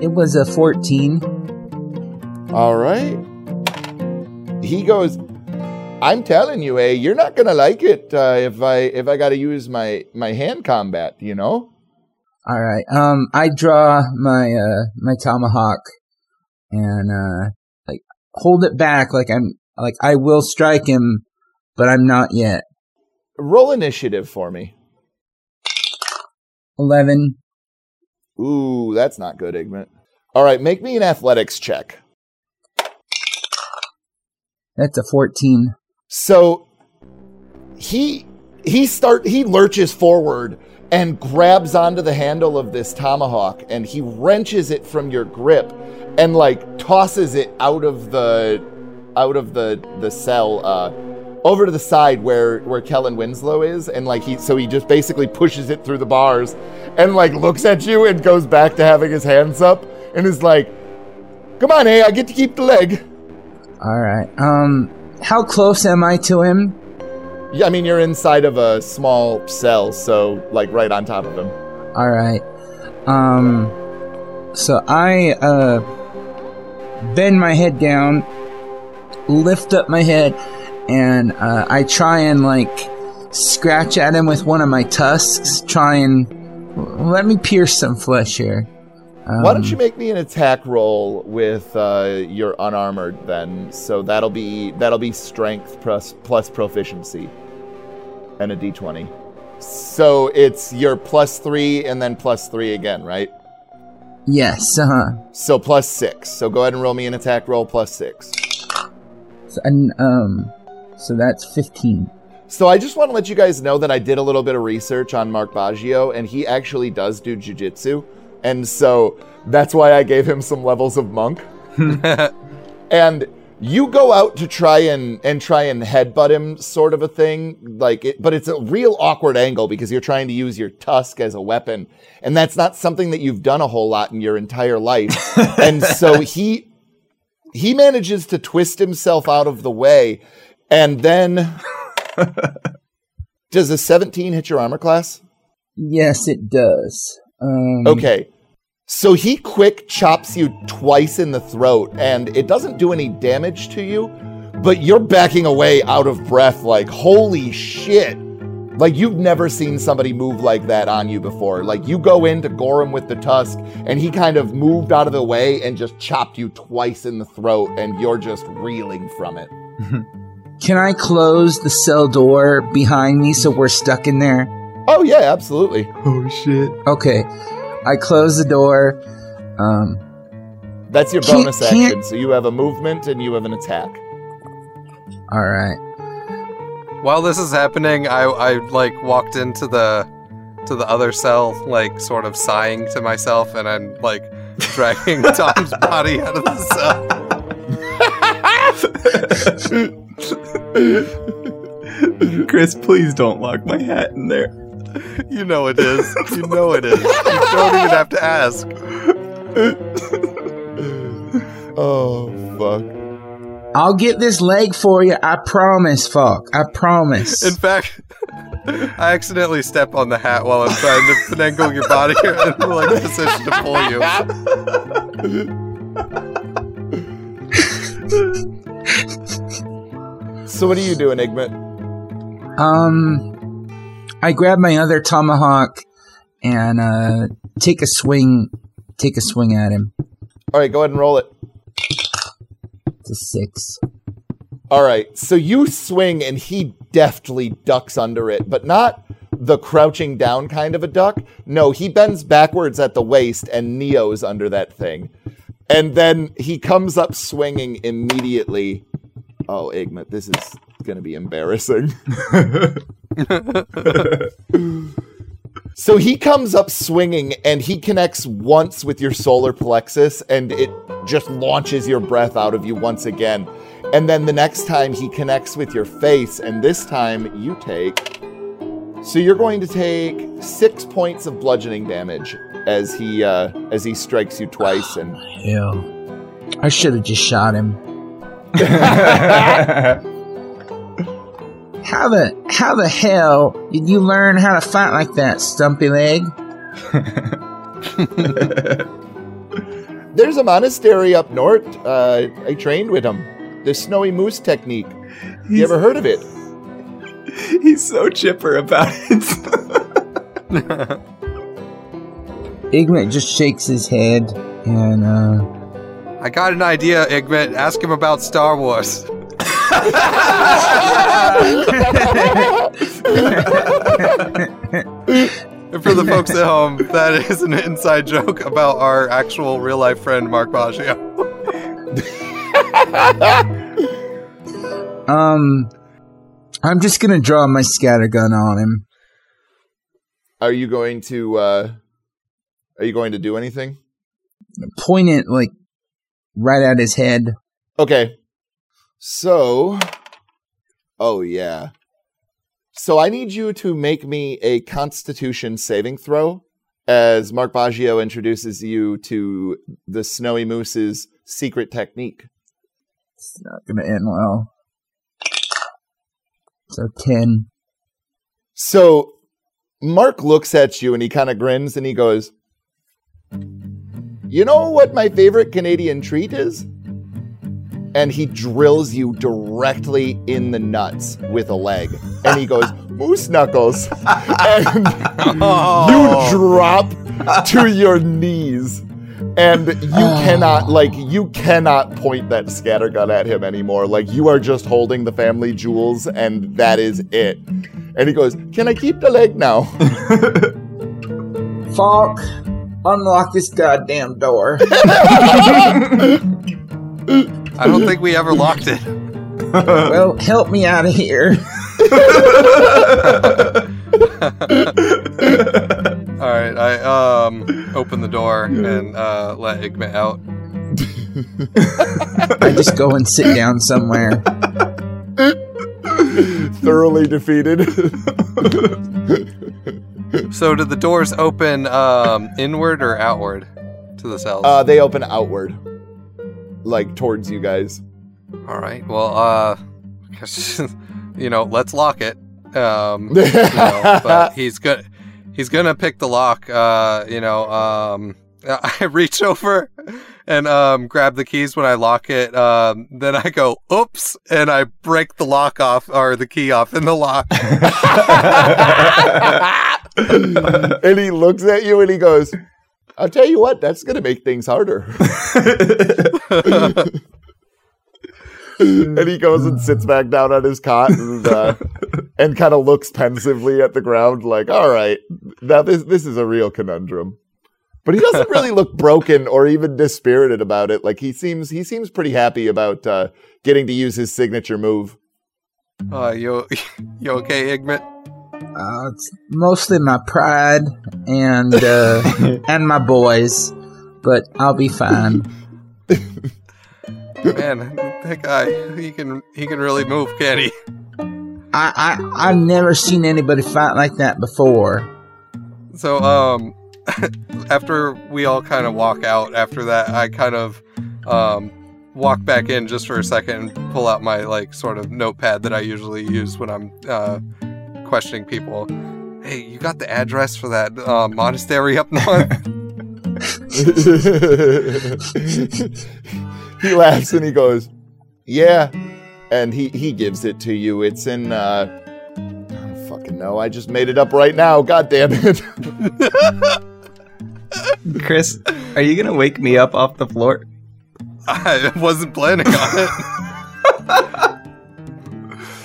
It was a 14. All right. He goes, I'm telling you, eh, you're not gonna like it uh, if I if I got to use my my hand combat. You know. All right. Um, I draw my uh my tomahawk and uh like hold it back like I'm like I will strike him, but I'm not yet. Roll initiative for me. Eleven. Ooh, that's not good, Igmit. All right, make me an athletics check. That's a fourteen. So he he start he lurches forward and grabs onto the handle of this tomahawk and he wrenches it from your grip and like tosses it out of the out of the the cell uh over to the side where where Kellen Winslow is and like he so he just basically pushes it through the bars and like looks at you and goes back to having his hands up and is like come on hey I get to keep the leg All right. Um, how close am I to him? Yeah, I mean you're inside of a small cell, so like right on top of him. All right. Um, so I uh bend my head down, lift up my head, and uh, I try and like scratch at him with one of my tusks. Try and let me pierce some flesh here. Why don't Um, you make me an attack roll with uh, your unarmored then? So that'll be that'll be strength plus plus proficiency, and a d20. So it's your plus three and then plus three again, right? Yes. Uh huh. So plus six. So go ahead and roll me an attack roll plus six. So, and um, so that's fifteen. So I just want to let you guys know that I did a little bit of research on Mark Baggio, and he actually does do jujitsu, and so that's why I gave him some levels of monk. [laughs] and you go out to try and and try and headbutt him, sort of a thing, like it, but it's a real awkward angle because you're trying to use your tusk as a weapon, and that's not something that you've done a whole lot in your entire life, [laughs] and so he he manages to twist himself out of the way, and then. [laughs] Does a 17 hit your armor class? Yes, it does. Um, Okay. So he quick chops you twice in the throat, and it doesn't do any damage to you, but you're backing away out of breath, like, holy shit. Like, you've never seen somebody move like that on you before. Like, you go in to gore him with the tusk, and he kind of moved out of the way and just chopped you twice in the throat, and you're just reeling from it. [laughs] Can I close the cell door behind me so we're stuck in there? Oh, yeah, absolutely. Oh shit. Okay. I close the door. Um, That's your Can't- bonus can't- action. So you have a movement and you have an attack. all right. While this is happening, I I like walked into the to the other cell, like sort of sighing to myself, and I'm like dragging [laughs] Tom's body out of the cell. Chris, please don't lock my hat in there. You know it is. You know it is. You don't even have to ask. [laughs] Oh, fuck. I'll get this leg for you. I promise, fuck. I promise. In fact, I accidentally step on the hat while I'm trying to finagle your body [laughs] in like position to pull you. So what are you doing, Igmit? Um, I grab my other tomahawk and uh, take a swing. Take a swing at him. All right, go ahead and roll it. It's a six. All right, so you swing and he deftly ducks under it, but not the crouching down kind of a duck. No, he bends backwards at the waist and Neo's under that thing. And then he comes up swinging immediately. Oh, Igmit, this is going to be embarrassing. [laughs] [laughs] So he comes up swinging and he connects once with your solar plexus and it just launches your breath out of you once again. And then the next time he connects with your face and this time you take. So you're going to take six points of bludgeoning damage as he uh, as he strikes you twice and Hell. I should have just shot him. [laughs] How the how the hell did you learn how to fight like that, stumpy leg? [laughs] there's a monastery up north. Uh, I trained with him. The snowy moose technique. You ever heard of it? [laughs] He's so chipper about it. [laughs] Igmit just shakes his head and uh I got an idea, Igmit. Ask him about Star Wars. And for the folks at home, that is an inside joke about our actual real life friend Mark Baggio. um I'm just gonna draw my scattergun on him. Are you going to uh, are you going to do anything? Point it like right at his head. Okay. So, oh yeah. So I need you to make me a Constitution saving throw as Mark Baggio introduces you to the Snowy Moose's secret technique. It's not gonna end well. So ten. So Mark looks at you and he kind of grins and he goes, You know what my favorite Canadian treat is? And he drills you directly in the nuts with a leg. And he goes, [laughs] Moose knuckles. [laughs] and you oh. drop to your knees. and you oh. cannot like you cannot point that scattergun at him anymore. Like you are just holding the family jewels, and that is it. And he goes, "Can I keep the leg now?" [laughs] Falk, unlock this goddamn door. I don't think we ever locked it. [laughs] well, help me out of here. [laughs] All right, I um open the door and uh, let Igma out. I just go and sit down somewhere. Thoroughly defeated. [laughs] So, do the doors open um, inward or outward to the cells? uh, they open outward, like towards you guys. All right. Well, uh, [laughs] you know, let's lock it. Um, [laughs] you know, but he's gonna he's gonna pick the lock. Uh, you know, um, [laughs] I reach over and um, grab the keys when I lock it. Um, then I go, "Oops!" and I break the lock off or the key off in the lock. and he looks at you and he goes, "I'll tell you what, that's gonna make things harder." [laughs] and he goes and sits back down on his cot and uh, [laughs] and kind of looks pensively at the ground, like, "All right, now this this is a real conundrum." But he doesn't really look [laughs] broken or even dispirited about it. Like he seems he seems pretty happy about uh, getting to use his signature move. uh, you you okay, Igmit? Uh, it's mostly my pride and uh, [laughs] and my boys, but I'll be fine. [laughs] Man, that guy he can he can really move, can he? I, I I've never seen anybody fight like that before. So, um, [laughs] after we all kind of walk out after that, I kind of um, walk back in just for a second and pull out my like sort of notepad that I usually use when I'm uh, questioning people. Hey, you got the address for that uh, monastery up north? [laughs] he laughs and he goes, "Yeah," and he he gives it to you. It's in. uh I don't fucking know. I just made it up right now. God damn it. [laughs] Chris, are you gonna wake me up off the floor? I wasn't planning on it. [laughs]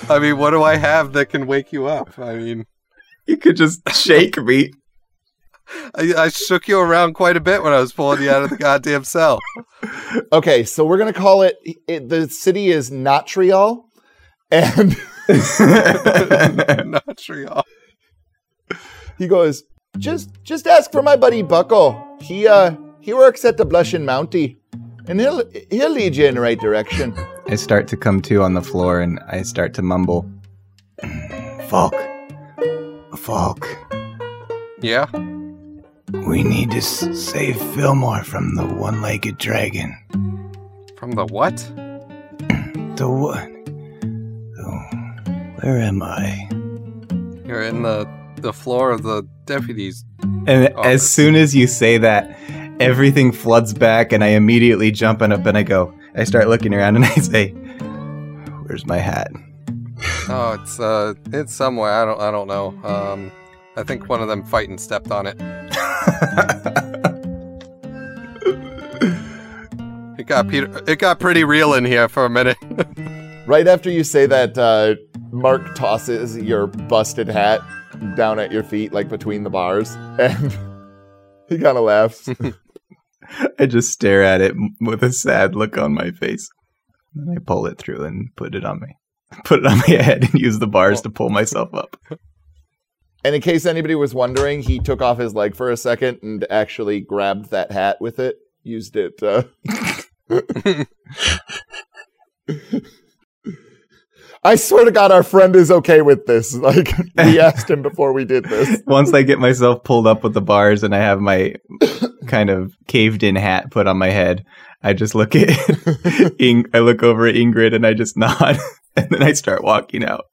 I mean, what do I have that can wake you up? I mean, You could just shake me. [laughs] I, I shook you around quite a bit when I was pulling you out of the goddamn cell. okay, so we're gonna call it. it the city is Natrial, and [laughs] Montreal. he goes, "Just just ask for my buddy Buckle. He uh he works at the Blushing Mountie, and he'll he'll lead you in the right direction." I start to come to on the floor and I start to mumble. Falk. Falk. Yeah. We need to s- save Fillmore from the one legged dragon. From the what? [clears throat] The one. Oh, where am I? You're in the the floor of the deputies. And Oh, as soon as you say that, everything floods back, and I immediately jump up and I go. I start looking around and [laughs] I say, "Where's my hat?" Oh, it's uh, it's somewhere. I don't, I don't know. Um, I think one of them fighting stepped on it. [laughs] It got Peter. It got pretty real in here for a minute. [laughs] Right after you say that, uh, Mark tosses your busted hat down at your feet, like between the bars, and he kind of laughs. I just stare at it with a sad look on my face. Then I pull it through and put it on me. [laughs] Put it on my head and use the bars to pull myself up. And in case anybody was wondering, he took off his leg for a second and actually grabbed that hat with it. Used it. Uh... [laughs] [laughs] I swear to God, our friend is okay with this. [laughs] Like we [laughs] asked him before we did this. Once I get myself pulled up with the bars and I have my [coughs] kind of caved in hat put on my head, I just look at [laughs] Ing- I look over at Ingrid and I just nod and then I start walking out.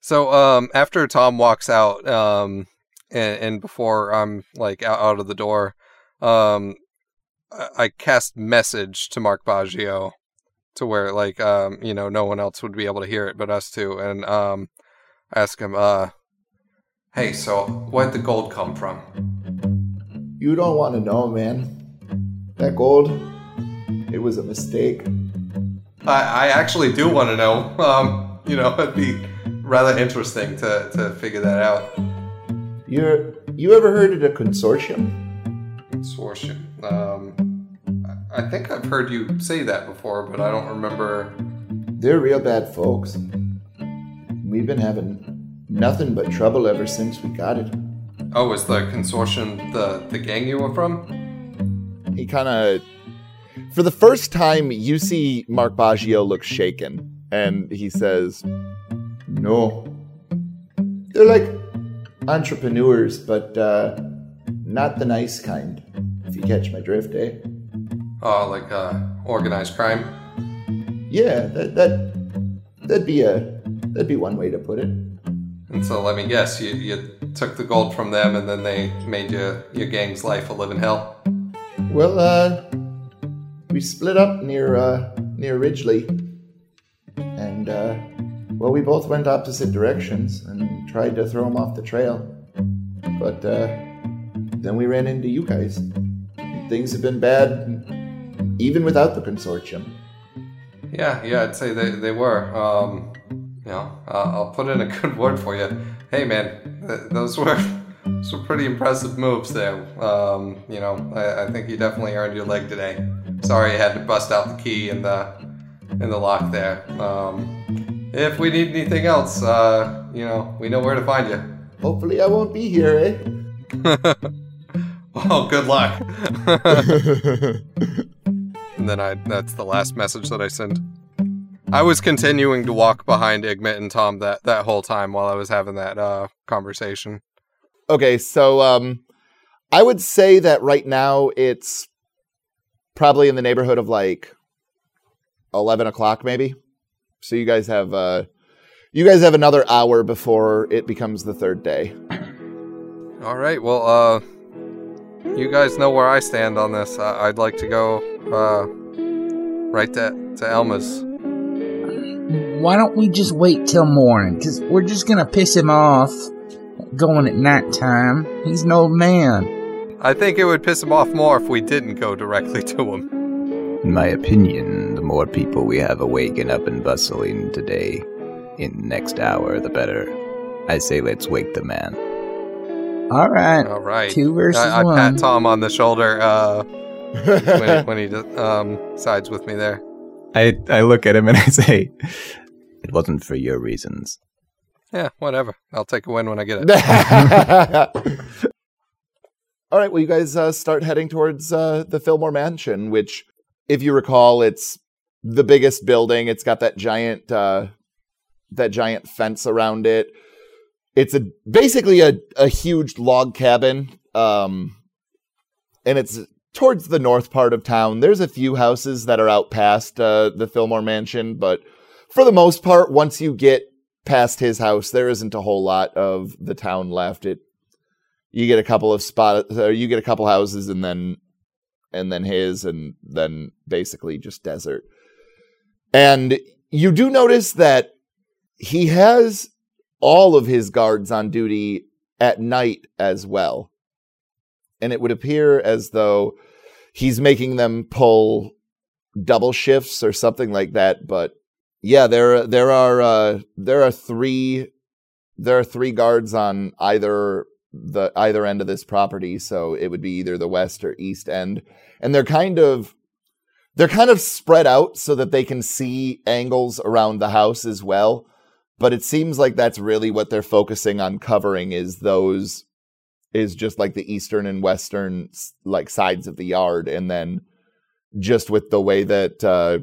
So, um, after Tom walks out, um, and, and before I'm like out, out of the door, um, I, I cast message to Mark Baggio to where like um, you know, no one else would be able to hear it but us two, and um, ask him, uh, hey, so where'd the gold come from? You don't want to know, man. That gold, it was a mistake. I, I actually do want to know. [laughs] Um, you know, it'd be rather interesting to, to figure that out. You're, you ever heard of the consortium? Consortium. Um, I think I've heard you say that before, but I don't remember. They're real bad folks. We've been having nothing but trouble ever since we got it. Oh, is the consortium the, the gang you were from? He kind of, for the first time, you see Mark Baggio look shaken, and he says, "No, they're like entrepreneurs, but uh, not the nice kind. If you catch my drift, eh? Oh, like uh, organized crime? Yeah, that that that'd be a that'd be one way to put it. And so let me guess, you, you took the gold from them and then they made your, your gang's life a living hell? Well, uh, we split up near uh, near Ridgely, and uh, well, we both went opposite directions and tried to throw him off the trail, but uh, then we ran into you guys. Things have been bad, even without the consortium. Yeah, yeah, I'd say they, they were. Um, you know, uh, I'll put in a good [laughs] word for you. Hey, man, th- those were [laughs] those were pretty impressive moves there. Um, you know, I, I think you definitely earned your leg today. Sorry you had to bust out the key in the in the lock there. Um, if we need anything else, uh, you know, we know where to find you. Hopefully, I won't be here, eh? [laughs] Well, good luck. And then I that's the last message that I sent. I was continuing to walk behind Igmit and Tom that, that whole time while I was having that uh, conversation. Okay, so um, I would say that right now it's probably in the neighborhood of like eleven o'clock, maybe. So you guys have uh, you guys have another hour before it becomes the third day. All right, well, uh, you guys know where I stand on this. Uh, I'd like to go uh, right to, to Elma's. Why don't we just wait till morning? Because we're just going to piss him off going at night time. He's an old man. I think it would piss him off more if we didn't go directly to him. In my opinion, the more people we have awake and up and bustling today, in the next hour, the better. I say let's wake the man. All right. All right. Two versus I, I one. pat Tom on the shoulder uh, when, [laughs] when he um, sides with me there. I, I look at him and [laughs] I say, It wasn't for your reasons. Yeah, whatever. I'll take a win when I get it. [laughs] All right, well, you guys uh, start heading towards uh, the Fillmore Mansion, which, if you recall, it's the biggest building. It's got that giant, uh, that giant fence around it. It's a basically a, a huge log cabin, um, and it's towards the north part of town. There's a few houses that are out past uh, the Fillmore Mansion, but for the most part, once you get past his house, there isn't a whole lot of the town left. It you get a couple of spot or you get a couple houses and then and then his and then basically just desert. And you do notice that he has all of his guards on duty at night as well. And it would appear as though he's making them pull double shifts or something like that, but yeah, there there are uh, there are three there are three guards on either the either end of this property, so it would be either the west or east end, and they're kind of they're kind of spread out so that they can see angles around the house as well. But it seems like that's really what they're focusing on covering is those is just like the eastern and western like sides of the yard, and then just with the way that uh,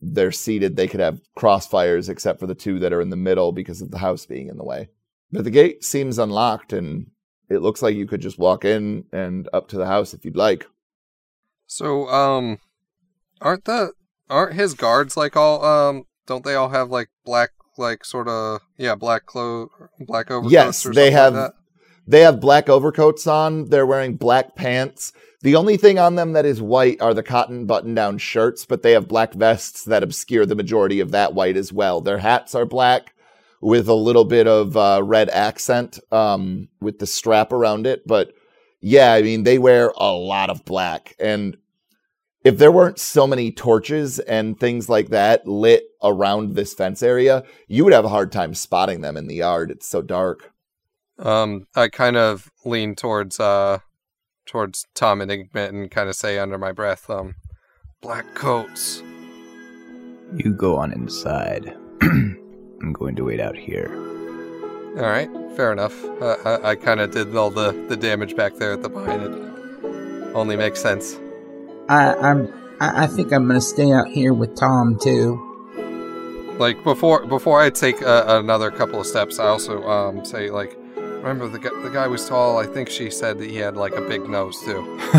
they're seated, they could have crossfires except for the two that are in the middle because of the house being in the way. But the gate seems unlocked and it looks like you could just walk in and up to the house if you'd like. So, um, aren't the aren't his guards like all um? Don't they all have like black, like sort of yeah, black clothes, black overcoats? Yes, or they have Like they have black overcoats on. They're wearing black pants. The only thing on them that is white are the cotton button down shirts, but they have black vests that obscure the majority of that white as well. Their hats are black with a little bit of uh, red accent um, with the strap around it. But yeah, I mean, they wear a lot of black. And if there weren't so many torches and things like that lit around this fence area, you would have a hard time spotting them in the yard. It's so dark. Um, I kind of lean towards uh, towards Tom and Igmit and kind of say under my breath, um, black coats. You go on inside. [clears throat] I'm going to wait out here. All right, fair enough. Uh, I, I kind of did all the, the damage back there at the mine. It only makes sense. I, I'm. I, I think I'm gonna stay out here with Tom too. Like before before I take uh, another couple of steps, I also um, say like, remember the guy, the guy was tall. I think she said that he had like a big nose too. [laughs]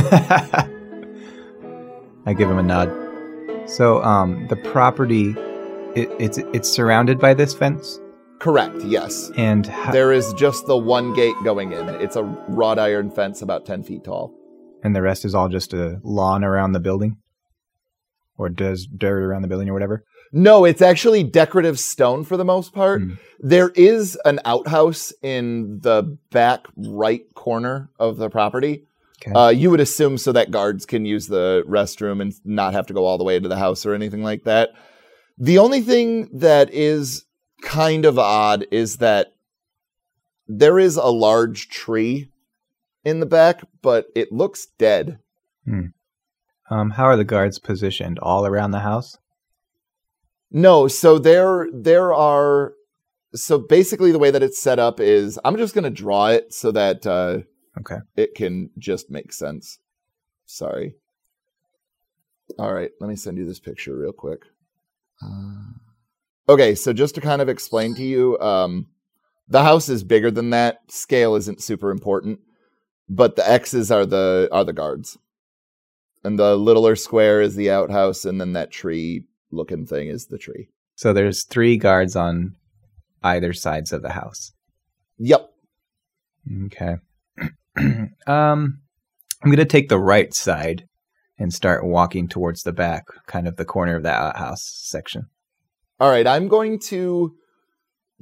I give him a nod. So, um, the property, it, it's it's surrounded by this fence, Correct, yes. and ho- There is just the one gate going in. It's a wrought iron fence about 10 feet tall. And the rest is all just a lawn around the building, or does dirt around the building or whatever. No, it's actually decorative stone for the most part. Hmm. There is an outhouse in the back right corner of the property. Okay. Uh, you would assume so that guards can use the restroom and not have to go all the way to the house or anything like that. The only thing that is kind of odd is that there is a large tree in the back, but it looks dead. Um, how are the guards positioned? All around the house? No, so there there are so basically the way that it's set up is I'm just going to draw it so that uh Okay. it can just make sense. Sorry. All right, let me send you this picture real quick. Uh, okay, so just to kind of explain to you, um the house is bigger than that. Scale isn't super important, but the X's are the are the guards. And the littler square is the outhouse and then that tree looking thing is the tree. So there's three guards on either sides of the house. Yep. Okay. [clears throat] um, I'm gonna take the right side and start walking towards the back, kind of the corner of the outhouse section. All right, I'm going to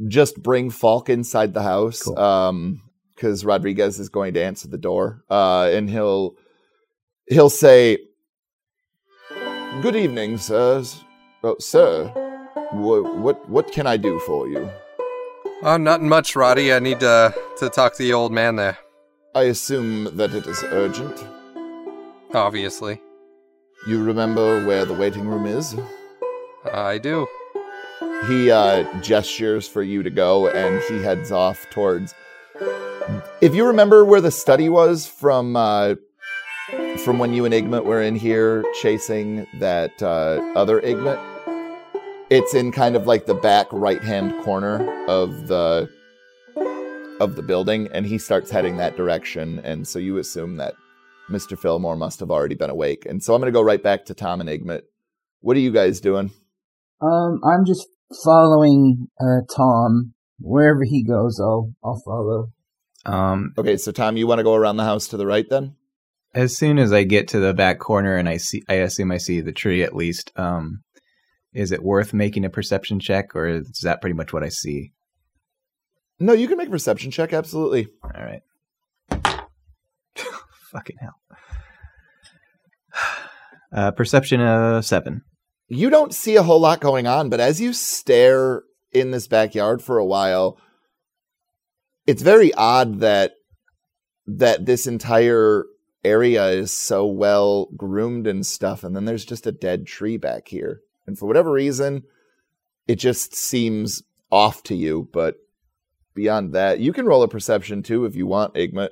just bring Falk inside the house Cool. um cuz Rodriguez is going to answer the door. Uh and he'll he'll say Good evening, sirs. Oh, sir. What what what can I do for you? Oh, nothing much, Roddy. I need to to talk to the old man there. I assume that it is urgent. Obviously, You remember where the waiting room is? I do. he uh, gestures for you to go and he heads off towards if you remember where the study was from uh, from when you and igmit were in here chasing that uh, other igmit it's in kind of like the back right hand corner of the of the building and he starts heading that direction and so you assume that mr fillmore must have already been awake and so i'm going to go right back to tom and igmit what are you guys doing Um, I'm just following uh Tom wherever he goes. I'll I'll follow. Um, Okay, so Tom, you want to go around the house to the right then? as soon as I get to the back corner and I see, I assume I see the tree at least. Um, is it worth making a perception check, or is that pretty much what I see? No, you can make a perception check, absolutely. All right. [laughs] Fucking hell. [sighs] Uh, perception uh seven. You don't see a whole lot going on, but as you stare in this backyard for a while, it's very odd that that this entire area is so well groomed and stuff, and then there's just a dead tree back here. And for whatever reason, it just seems off to you, but beyond that, you can roll a perception too if you want, Igmit.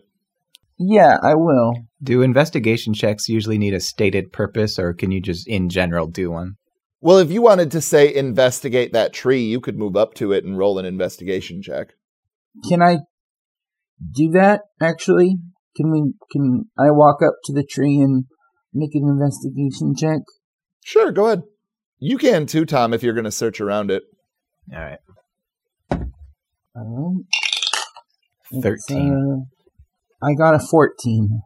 Yeah, I will. Do investigation checks usually need a stated purpose, or can you just in general do one? Well, if you wanted to say investigate that tree, you could move up to it and roll an investigation check. Can I do that? Actually, can we? Can I walk up to the tree and make an investigation check? Sure, go ahead. You can too, Tom, if you're going to search around it. All right. All right. Thirteen. uh, I got a fourteen.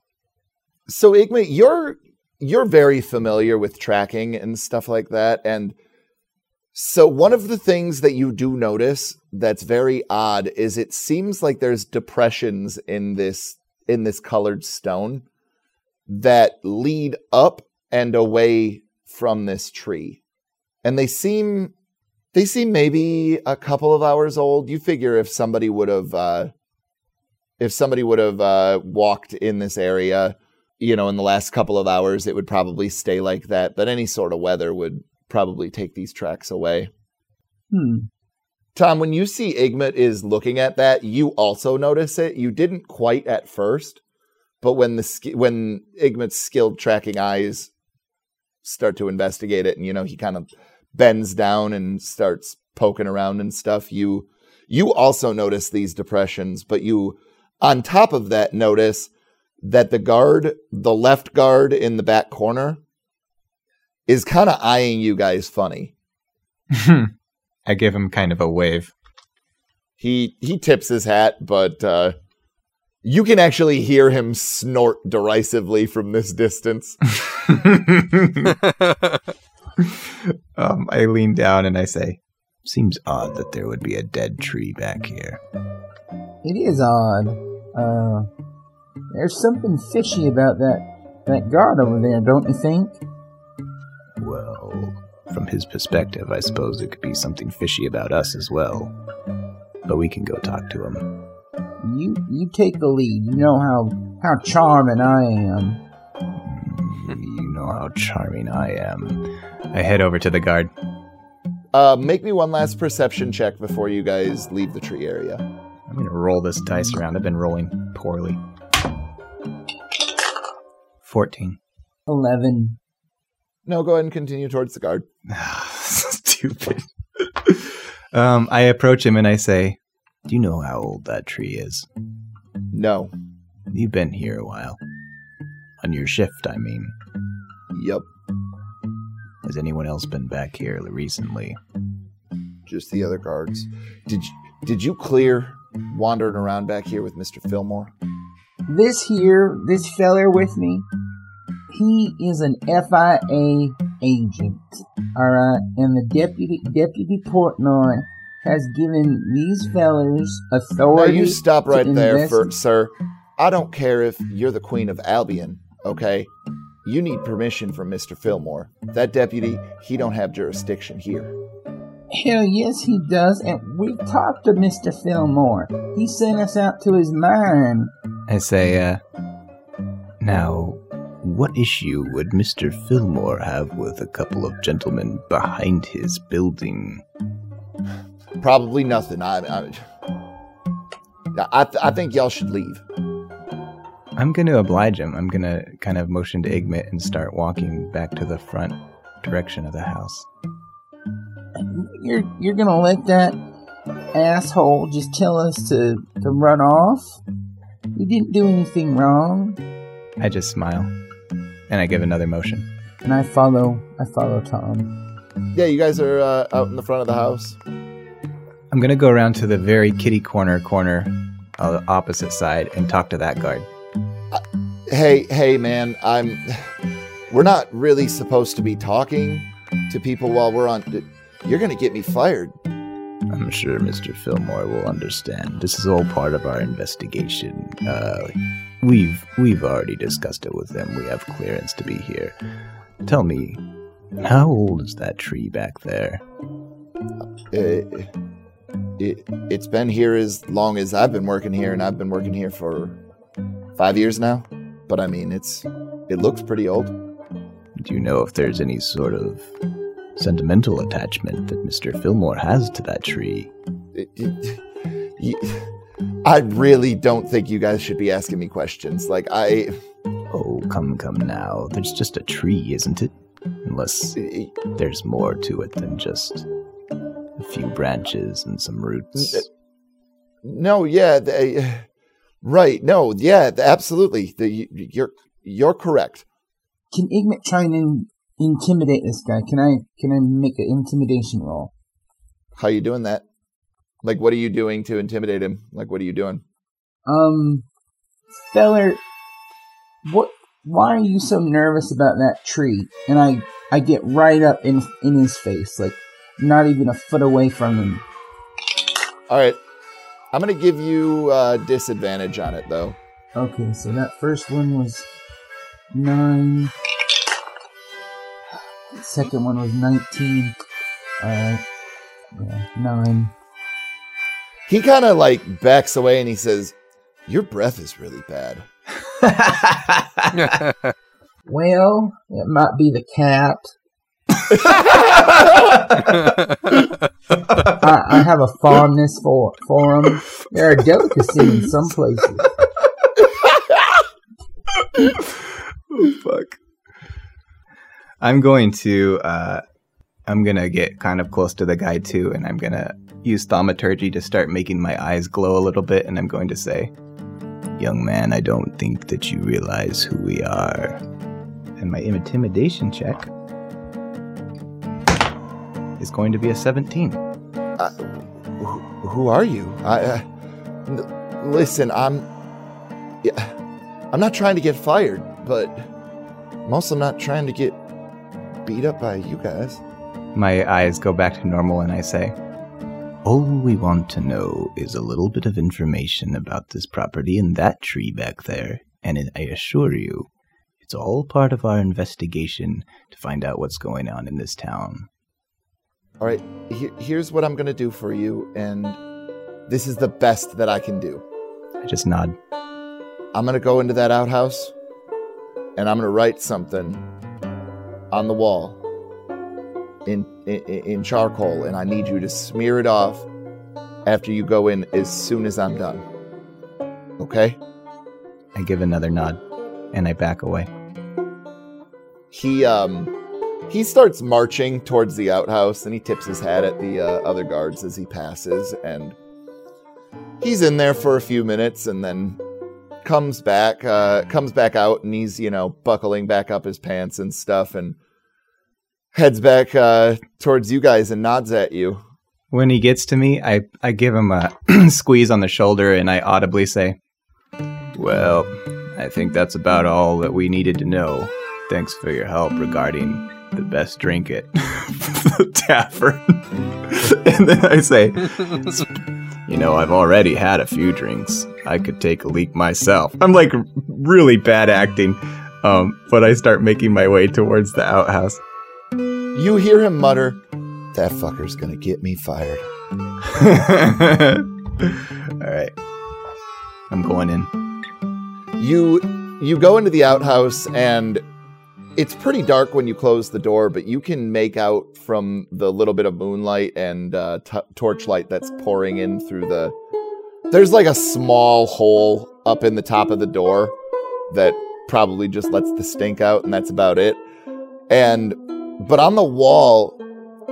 So, Igmit, you're you're very familiar with tracking and stuff like that, and so one of the things that you do notice that's very odd is it seems like there's depressions in this in this colored stone that lead up and away from this tree. And they seem they seem maybe a couple of hours old. You figure if somebody would have uh if somebody would have uh walked in this area, you know, in the last couple of hours, it would probably stay like that. But any sort of weather would probably take these tracks away. Hmm. Tom, when you see Igmit is looking at that, you also notice it. You didn't quite at first, but when the when Igmit's skilled tracking eyes start to investigate it, and you know he kind of bends down and starts poking around and stuff, you you also notice these depressions, but you on top of that notice that the guard, the left guard in the back corner, is kind of eyeing you guys funny. [laughs] I give him kind of a wave. He he tips his hat, but uh, you can actually hear him snort derisively from this distance. [laughs] um, I lean down and I say, Seems odd that there would be a dead tree back here. It is odd. Uh, there's something fishy about that that guard over there, don't you think? Well, from his perspective, I suppose it could be something fishy about us as well. But we can go talk to him. You you take the lead. You know how how charming I am. [laughs] You know how charming I am. I head over to the guard. Uh, make me one last perception check before you guys leave the tree area. I'm gonna roll this dice around. I've been rolling poorly. 14. Eleven. No, go ahead and continue towards the guard. [laughs] Stupid. um, I approach him and I say, Do you know how old that tree is? No. You've been here a while. On your shift, I mean. Yep. Has anyone else been back here recently? Just the other guards. Did you, did you clear wandering around back here with Mister Fillmore? This here, this feller with me, he is an FIA agent. Alright, and the deputy deputy Portnoy has given these fellers Now authority. you stop right there, for, sir. I don't care if you're the Queen of Albion. Okay, you need permission from Mister Fillmore. That deputy, he don't have jurisdiction here. Hell yes, he does, and we've talked to Mr. Fillmore. He sent us out to his mine. I say, uh, now, what issue would Mr. Fillmore have with a couple of gentlemen behind his building? Probably nothing. I, I, I, th- I think y'all should leave. I'm going to oblige him. I'm going to kind of motion to Igmit and start walking back to the front direction of the house. You're you're gonna let that asshole just tell us to to run off? We didn't do anything wrong. I just smile and I give another motion. And I follow I follow Tom. Yeah, you guys are uh, out in the front of the house. I'm going to go around to the very kitty corner corner on the opposite side and talk to that guard. Hey, hey, man, I'm. We're not really supposed to be talking to people while we're on. You're gonna get me fired. I'm sure Mr. Fillmore will understand. This is all part of our investigation. Uh, we've we've already discussed it with them. We have clearance to be here. Tell me, how old is that tree back there? Uh, it, it's been here as long as I've been working here, and I've been working here for five years now. But I mean, it's it looks pretty old. Do you know if there's any sort of sentimental attachment that Mr. Fillmore has to that tree? It- it- [laughs] I really don't think you guys should be asking me questions. Like I, Oh, come, come now. There's just a tree, isn't it? Unless there's more to it than just a few branches and some roots. no, yeah, they, uh, right, no, yeah, absolutely. The, you- you're you're correct. Can Igmit try and in- intimidate this guy? Can I can I make an intimidation roll? How you doing that? Like, what are you doing to intimidate him? Like, what are you doing? Um feller what why are you so nervous about that tree? And I I get right up in in his face, like not even a foot away from him. All right, I'm gonna give you uh, disadvantage on it though. Okay, so that first one was nine The second one was 19. Alright. Yeah, 9. He kind of like backs away and he says, Your breath is really bad. [laughs] Well, it might be the cat. I, I have a fondness for for them. They're a delicacy in some places. oh fuck. I'm going to uh I'm gonna get kind of close to the guy too, and I'm gonna use thaumaturgy to start making my eyes glow a little bit, and I'm going to say, Young man, I don't think that you realize who we are. And my intimidation check is going to be a 17. Uh, who, who are you? I uh, n- listen. I'm. Yeah, I'm not trying to get fired, but I'm also not trying to get beat up by you guys. My eyes go back to normal, and I say, All we want to know is a little bit of information about this property and that tree back there, and I assure you, it's all part of our investigation to find out what's going on in this town. All right, he- here's what I'm gonna do for you, and this is the best that I can do. I just nod. I'm gonna go into that outhouse, and I'm gonna write something on the wall in, in in charcoal, and I need you to smear it off after you go in as soon as I'm done. Okay? I give another nod, and I back away. He um he starts marching towards the outhouse, and he tips his hat at the uh, other guards as he passes, and he's in there for a few minutes, and then comes back uh comes back out and he's you know buckling back up his pants and stuff and heads back uh towards you guys and nods at you When he gets to me, I, I give him a [clears throat] squeeze on the shoulder and I audibly say, Well, I think that's about all that we needed to know. Thanks for your help regarding the best drink at [laughs] the tavern. [laughs] and then I say, You know, I've already had a few drinks. I could take a leak myself. I'm like really bad acting. Um, but I start making my way towards the outhouse. You hear him mutter that fucker's gonna get me fired [laughs] All right. I'm going in. you you go into the outhouse and it's pretty dark when you close the door but you can make out from the little bit of moonlight and uh, t- torchlight that's pouring in through the there's like a small hole up in the top of the door that probably just lets the stink out and that's about it and but on the wall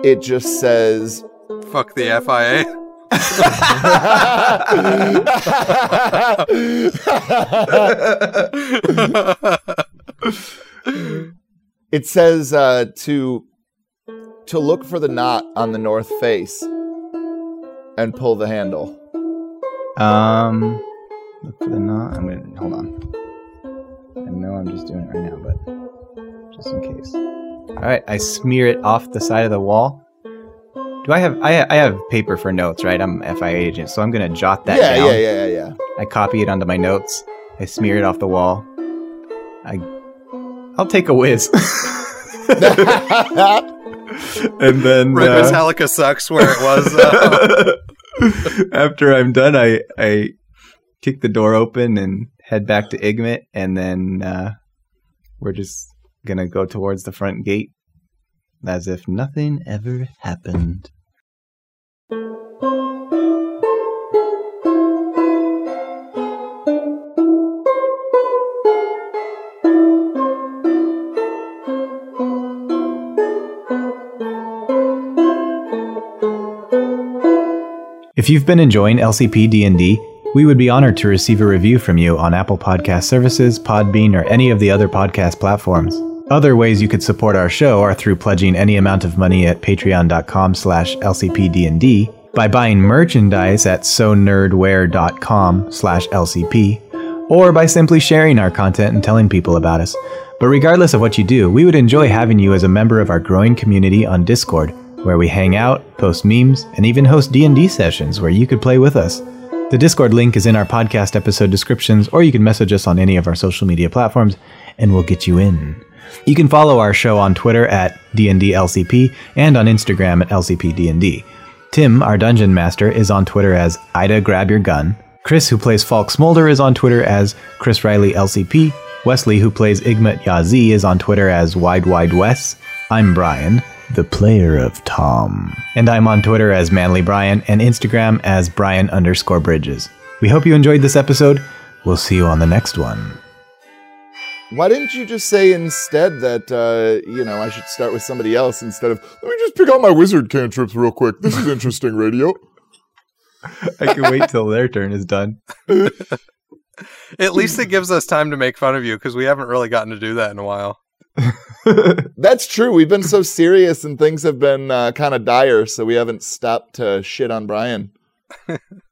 it just says Fuck the FIA. [laughs] it says uh, to to look for the knot on the north face and pull the handle. Um, look for the knot. I'm gonna hold on. I know I'm just doing it right now, but just in case. All right, I smear it off the side of the wall. Do I have I, I have paper for notes, right? I'm an FIA agent, so I'm gonna jot that yeah, down. yeah, yeah, yeah, yeah. I copy it onto my notes. I smear it off the wall. I I'll take a whiz. [laughs] and then Red uh, Metallica sucks where it was. Uh, [laughs] After I'm done, I I kick the door open and head back to Igmit, and then uh, we're just gonna go towards the front gate, as if nothing ever happened. If you've been enjoying LCP D&D, we would be honored to receive a review from you on Apple Podcast Services, Podbean, or any of the other podcast platforms. Other ways you could support our show are through pledging any amount of money at patreon.com slash lcpdnd, by buying merchandise at sonerdware.com slash lcp, or by simply sharing our content and telling people about us. But regardless of what you do, we would enjoy having you as a member of our growing community on Discord, where we hang out, post memes, and even host D&D sessions where you could play with us. The Discord link is in our podcast episode descriptions, or you can message us on any of our social media platforms, and we'll get you in. You can follow our show on Twitter at DNDLCP and on Instagram at LCPDND. Tim, our dungeon master, is on Twitter as Ida Grab Your Gun. Chris, who plays Falk Smolder, is on Twitter as Chris Riley LCP. Wesley, who plays Igmit Yazi, is on Twitter as Wide Wide Wes. I'm Brian, the player of Tom. And I'm on Twitter as Manly Brian and Instagram as Brian underscore Bridges. We hope you enjoyed this episode. We'll see you on the next one. Why didn't you just say instead that uh, you know I should start with somebody else instead of let me just pick out my wizard cantrips real quick. This is interesting, radio. I can wait till their turn is done. [laughs] At least it gives us time to make fun of you because we haven't really gotten to do that in a while. [laughs] [laughs] That's true. We've been so serious and things have been uh, kind of dire, so we haven't stopped to shit on Brian. [laughs]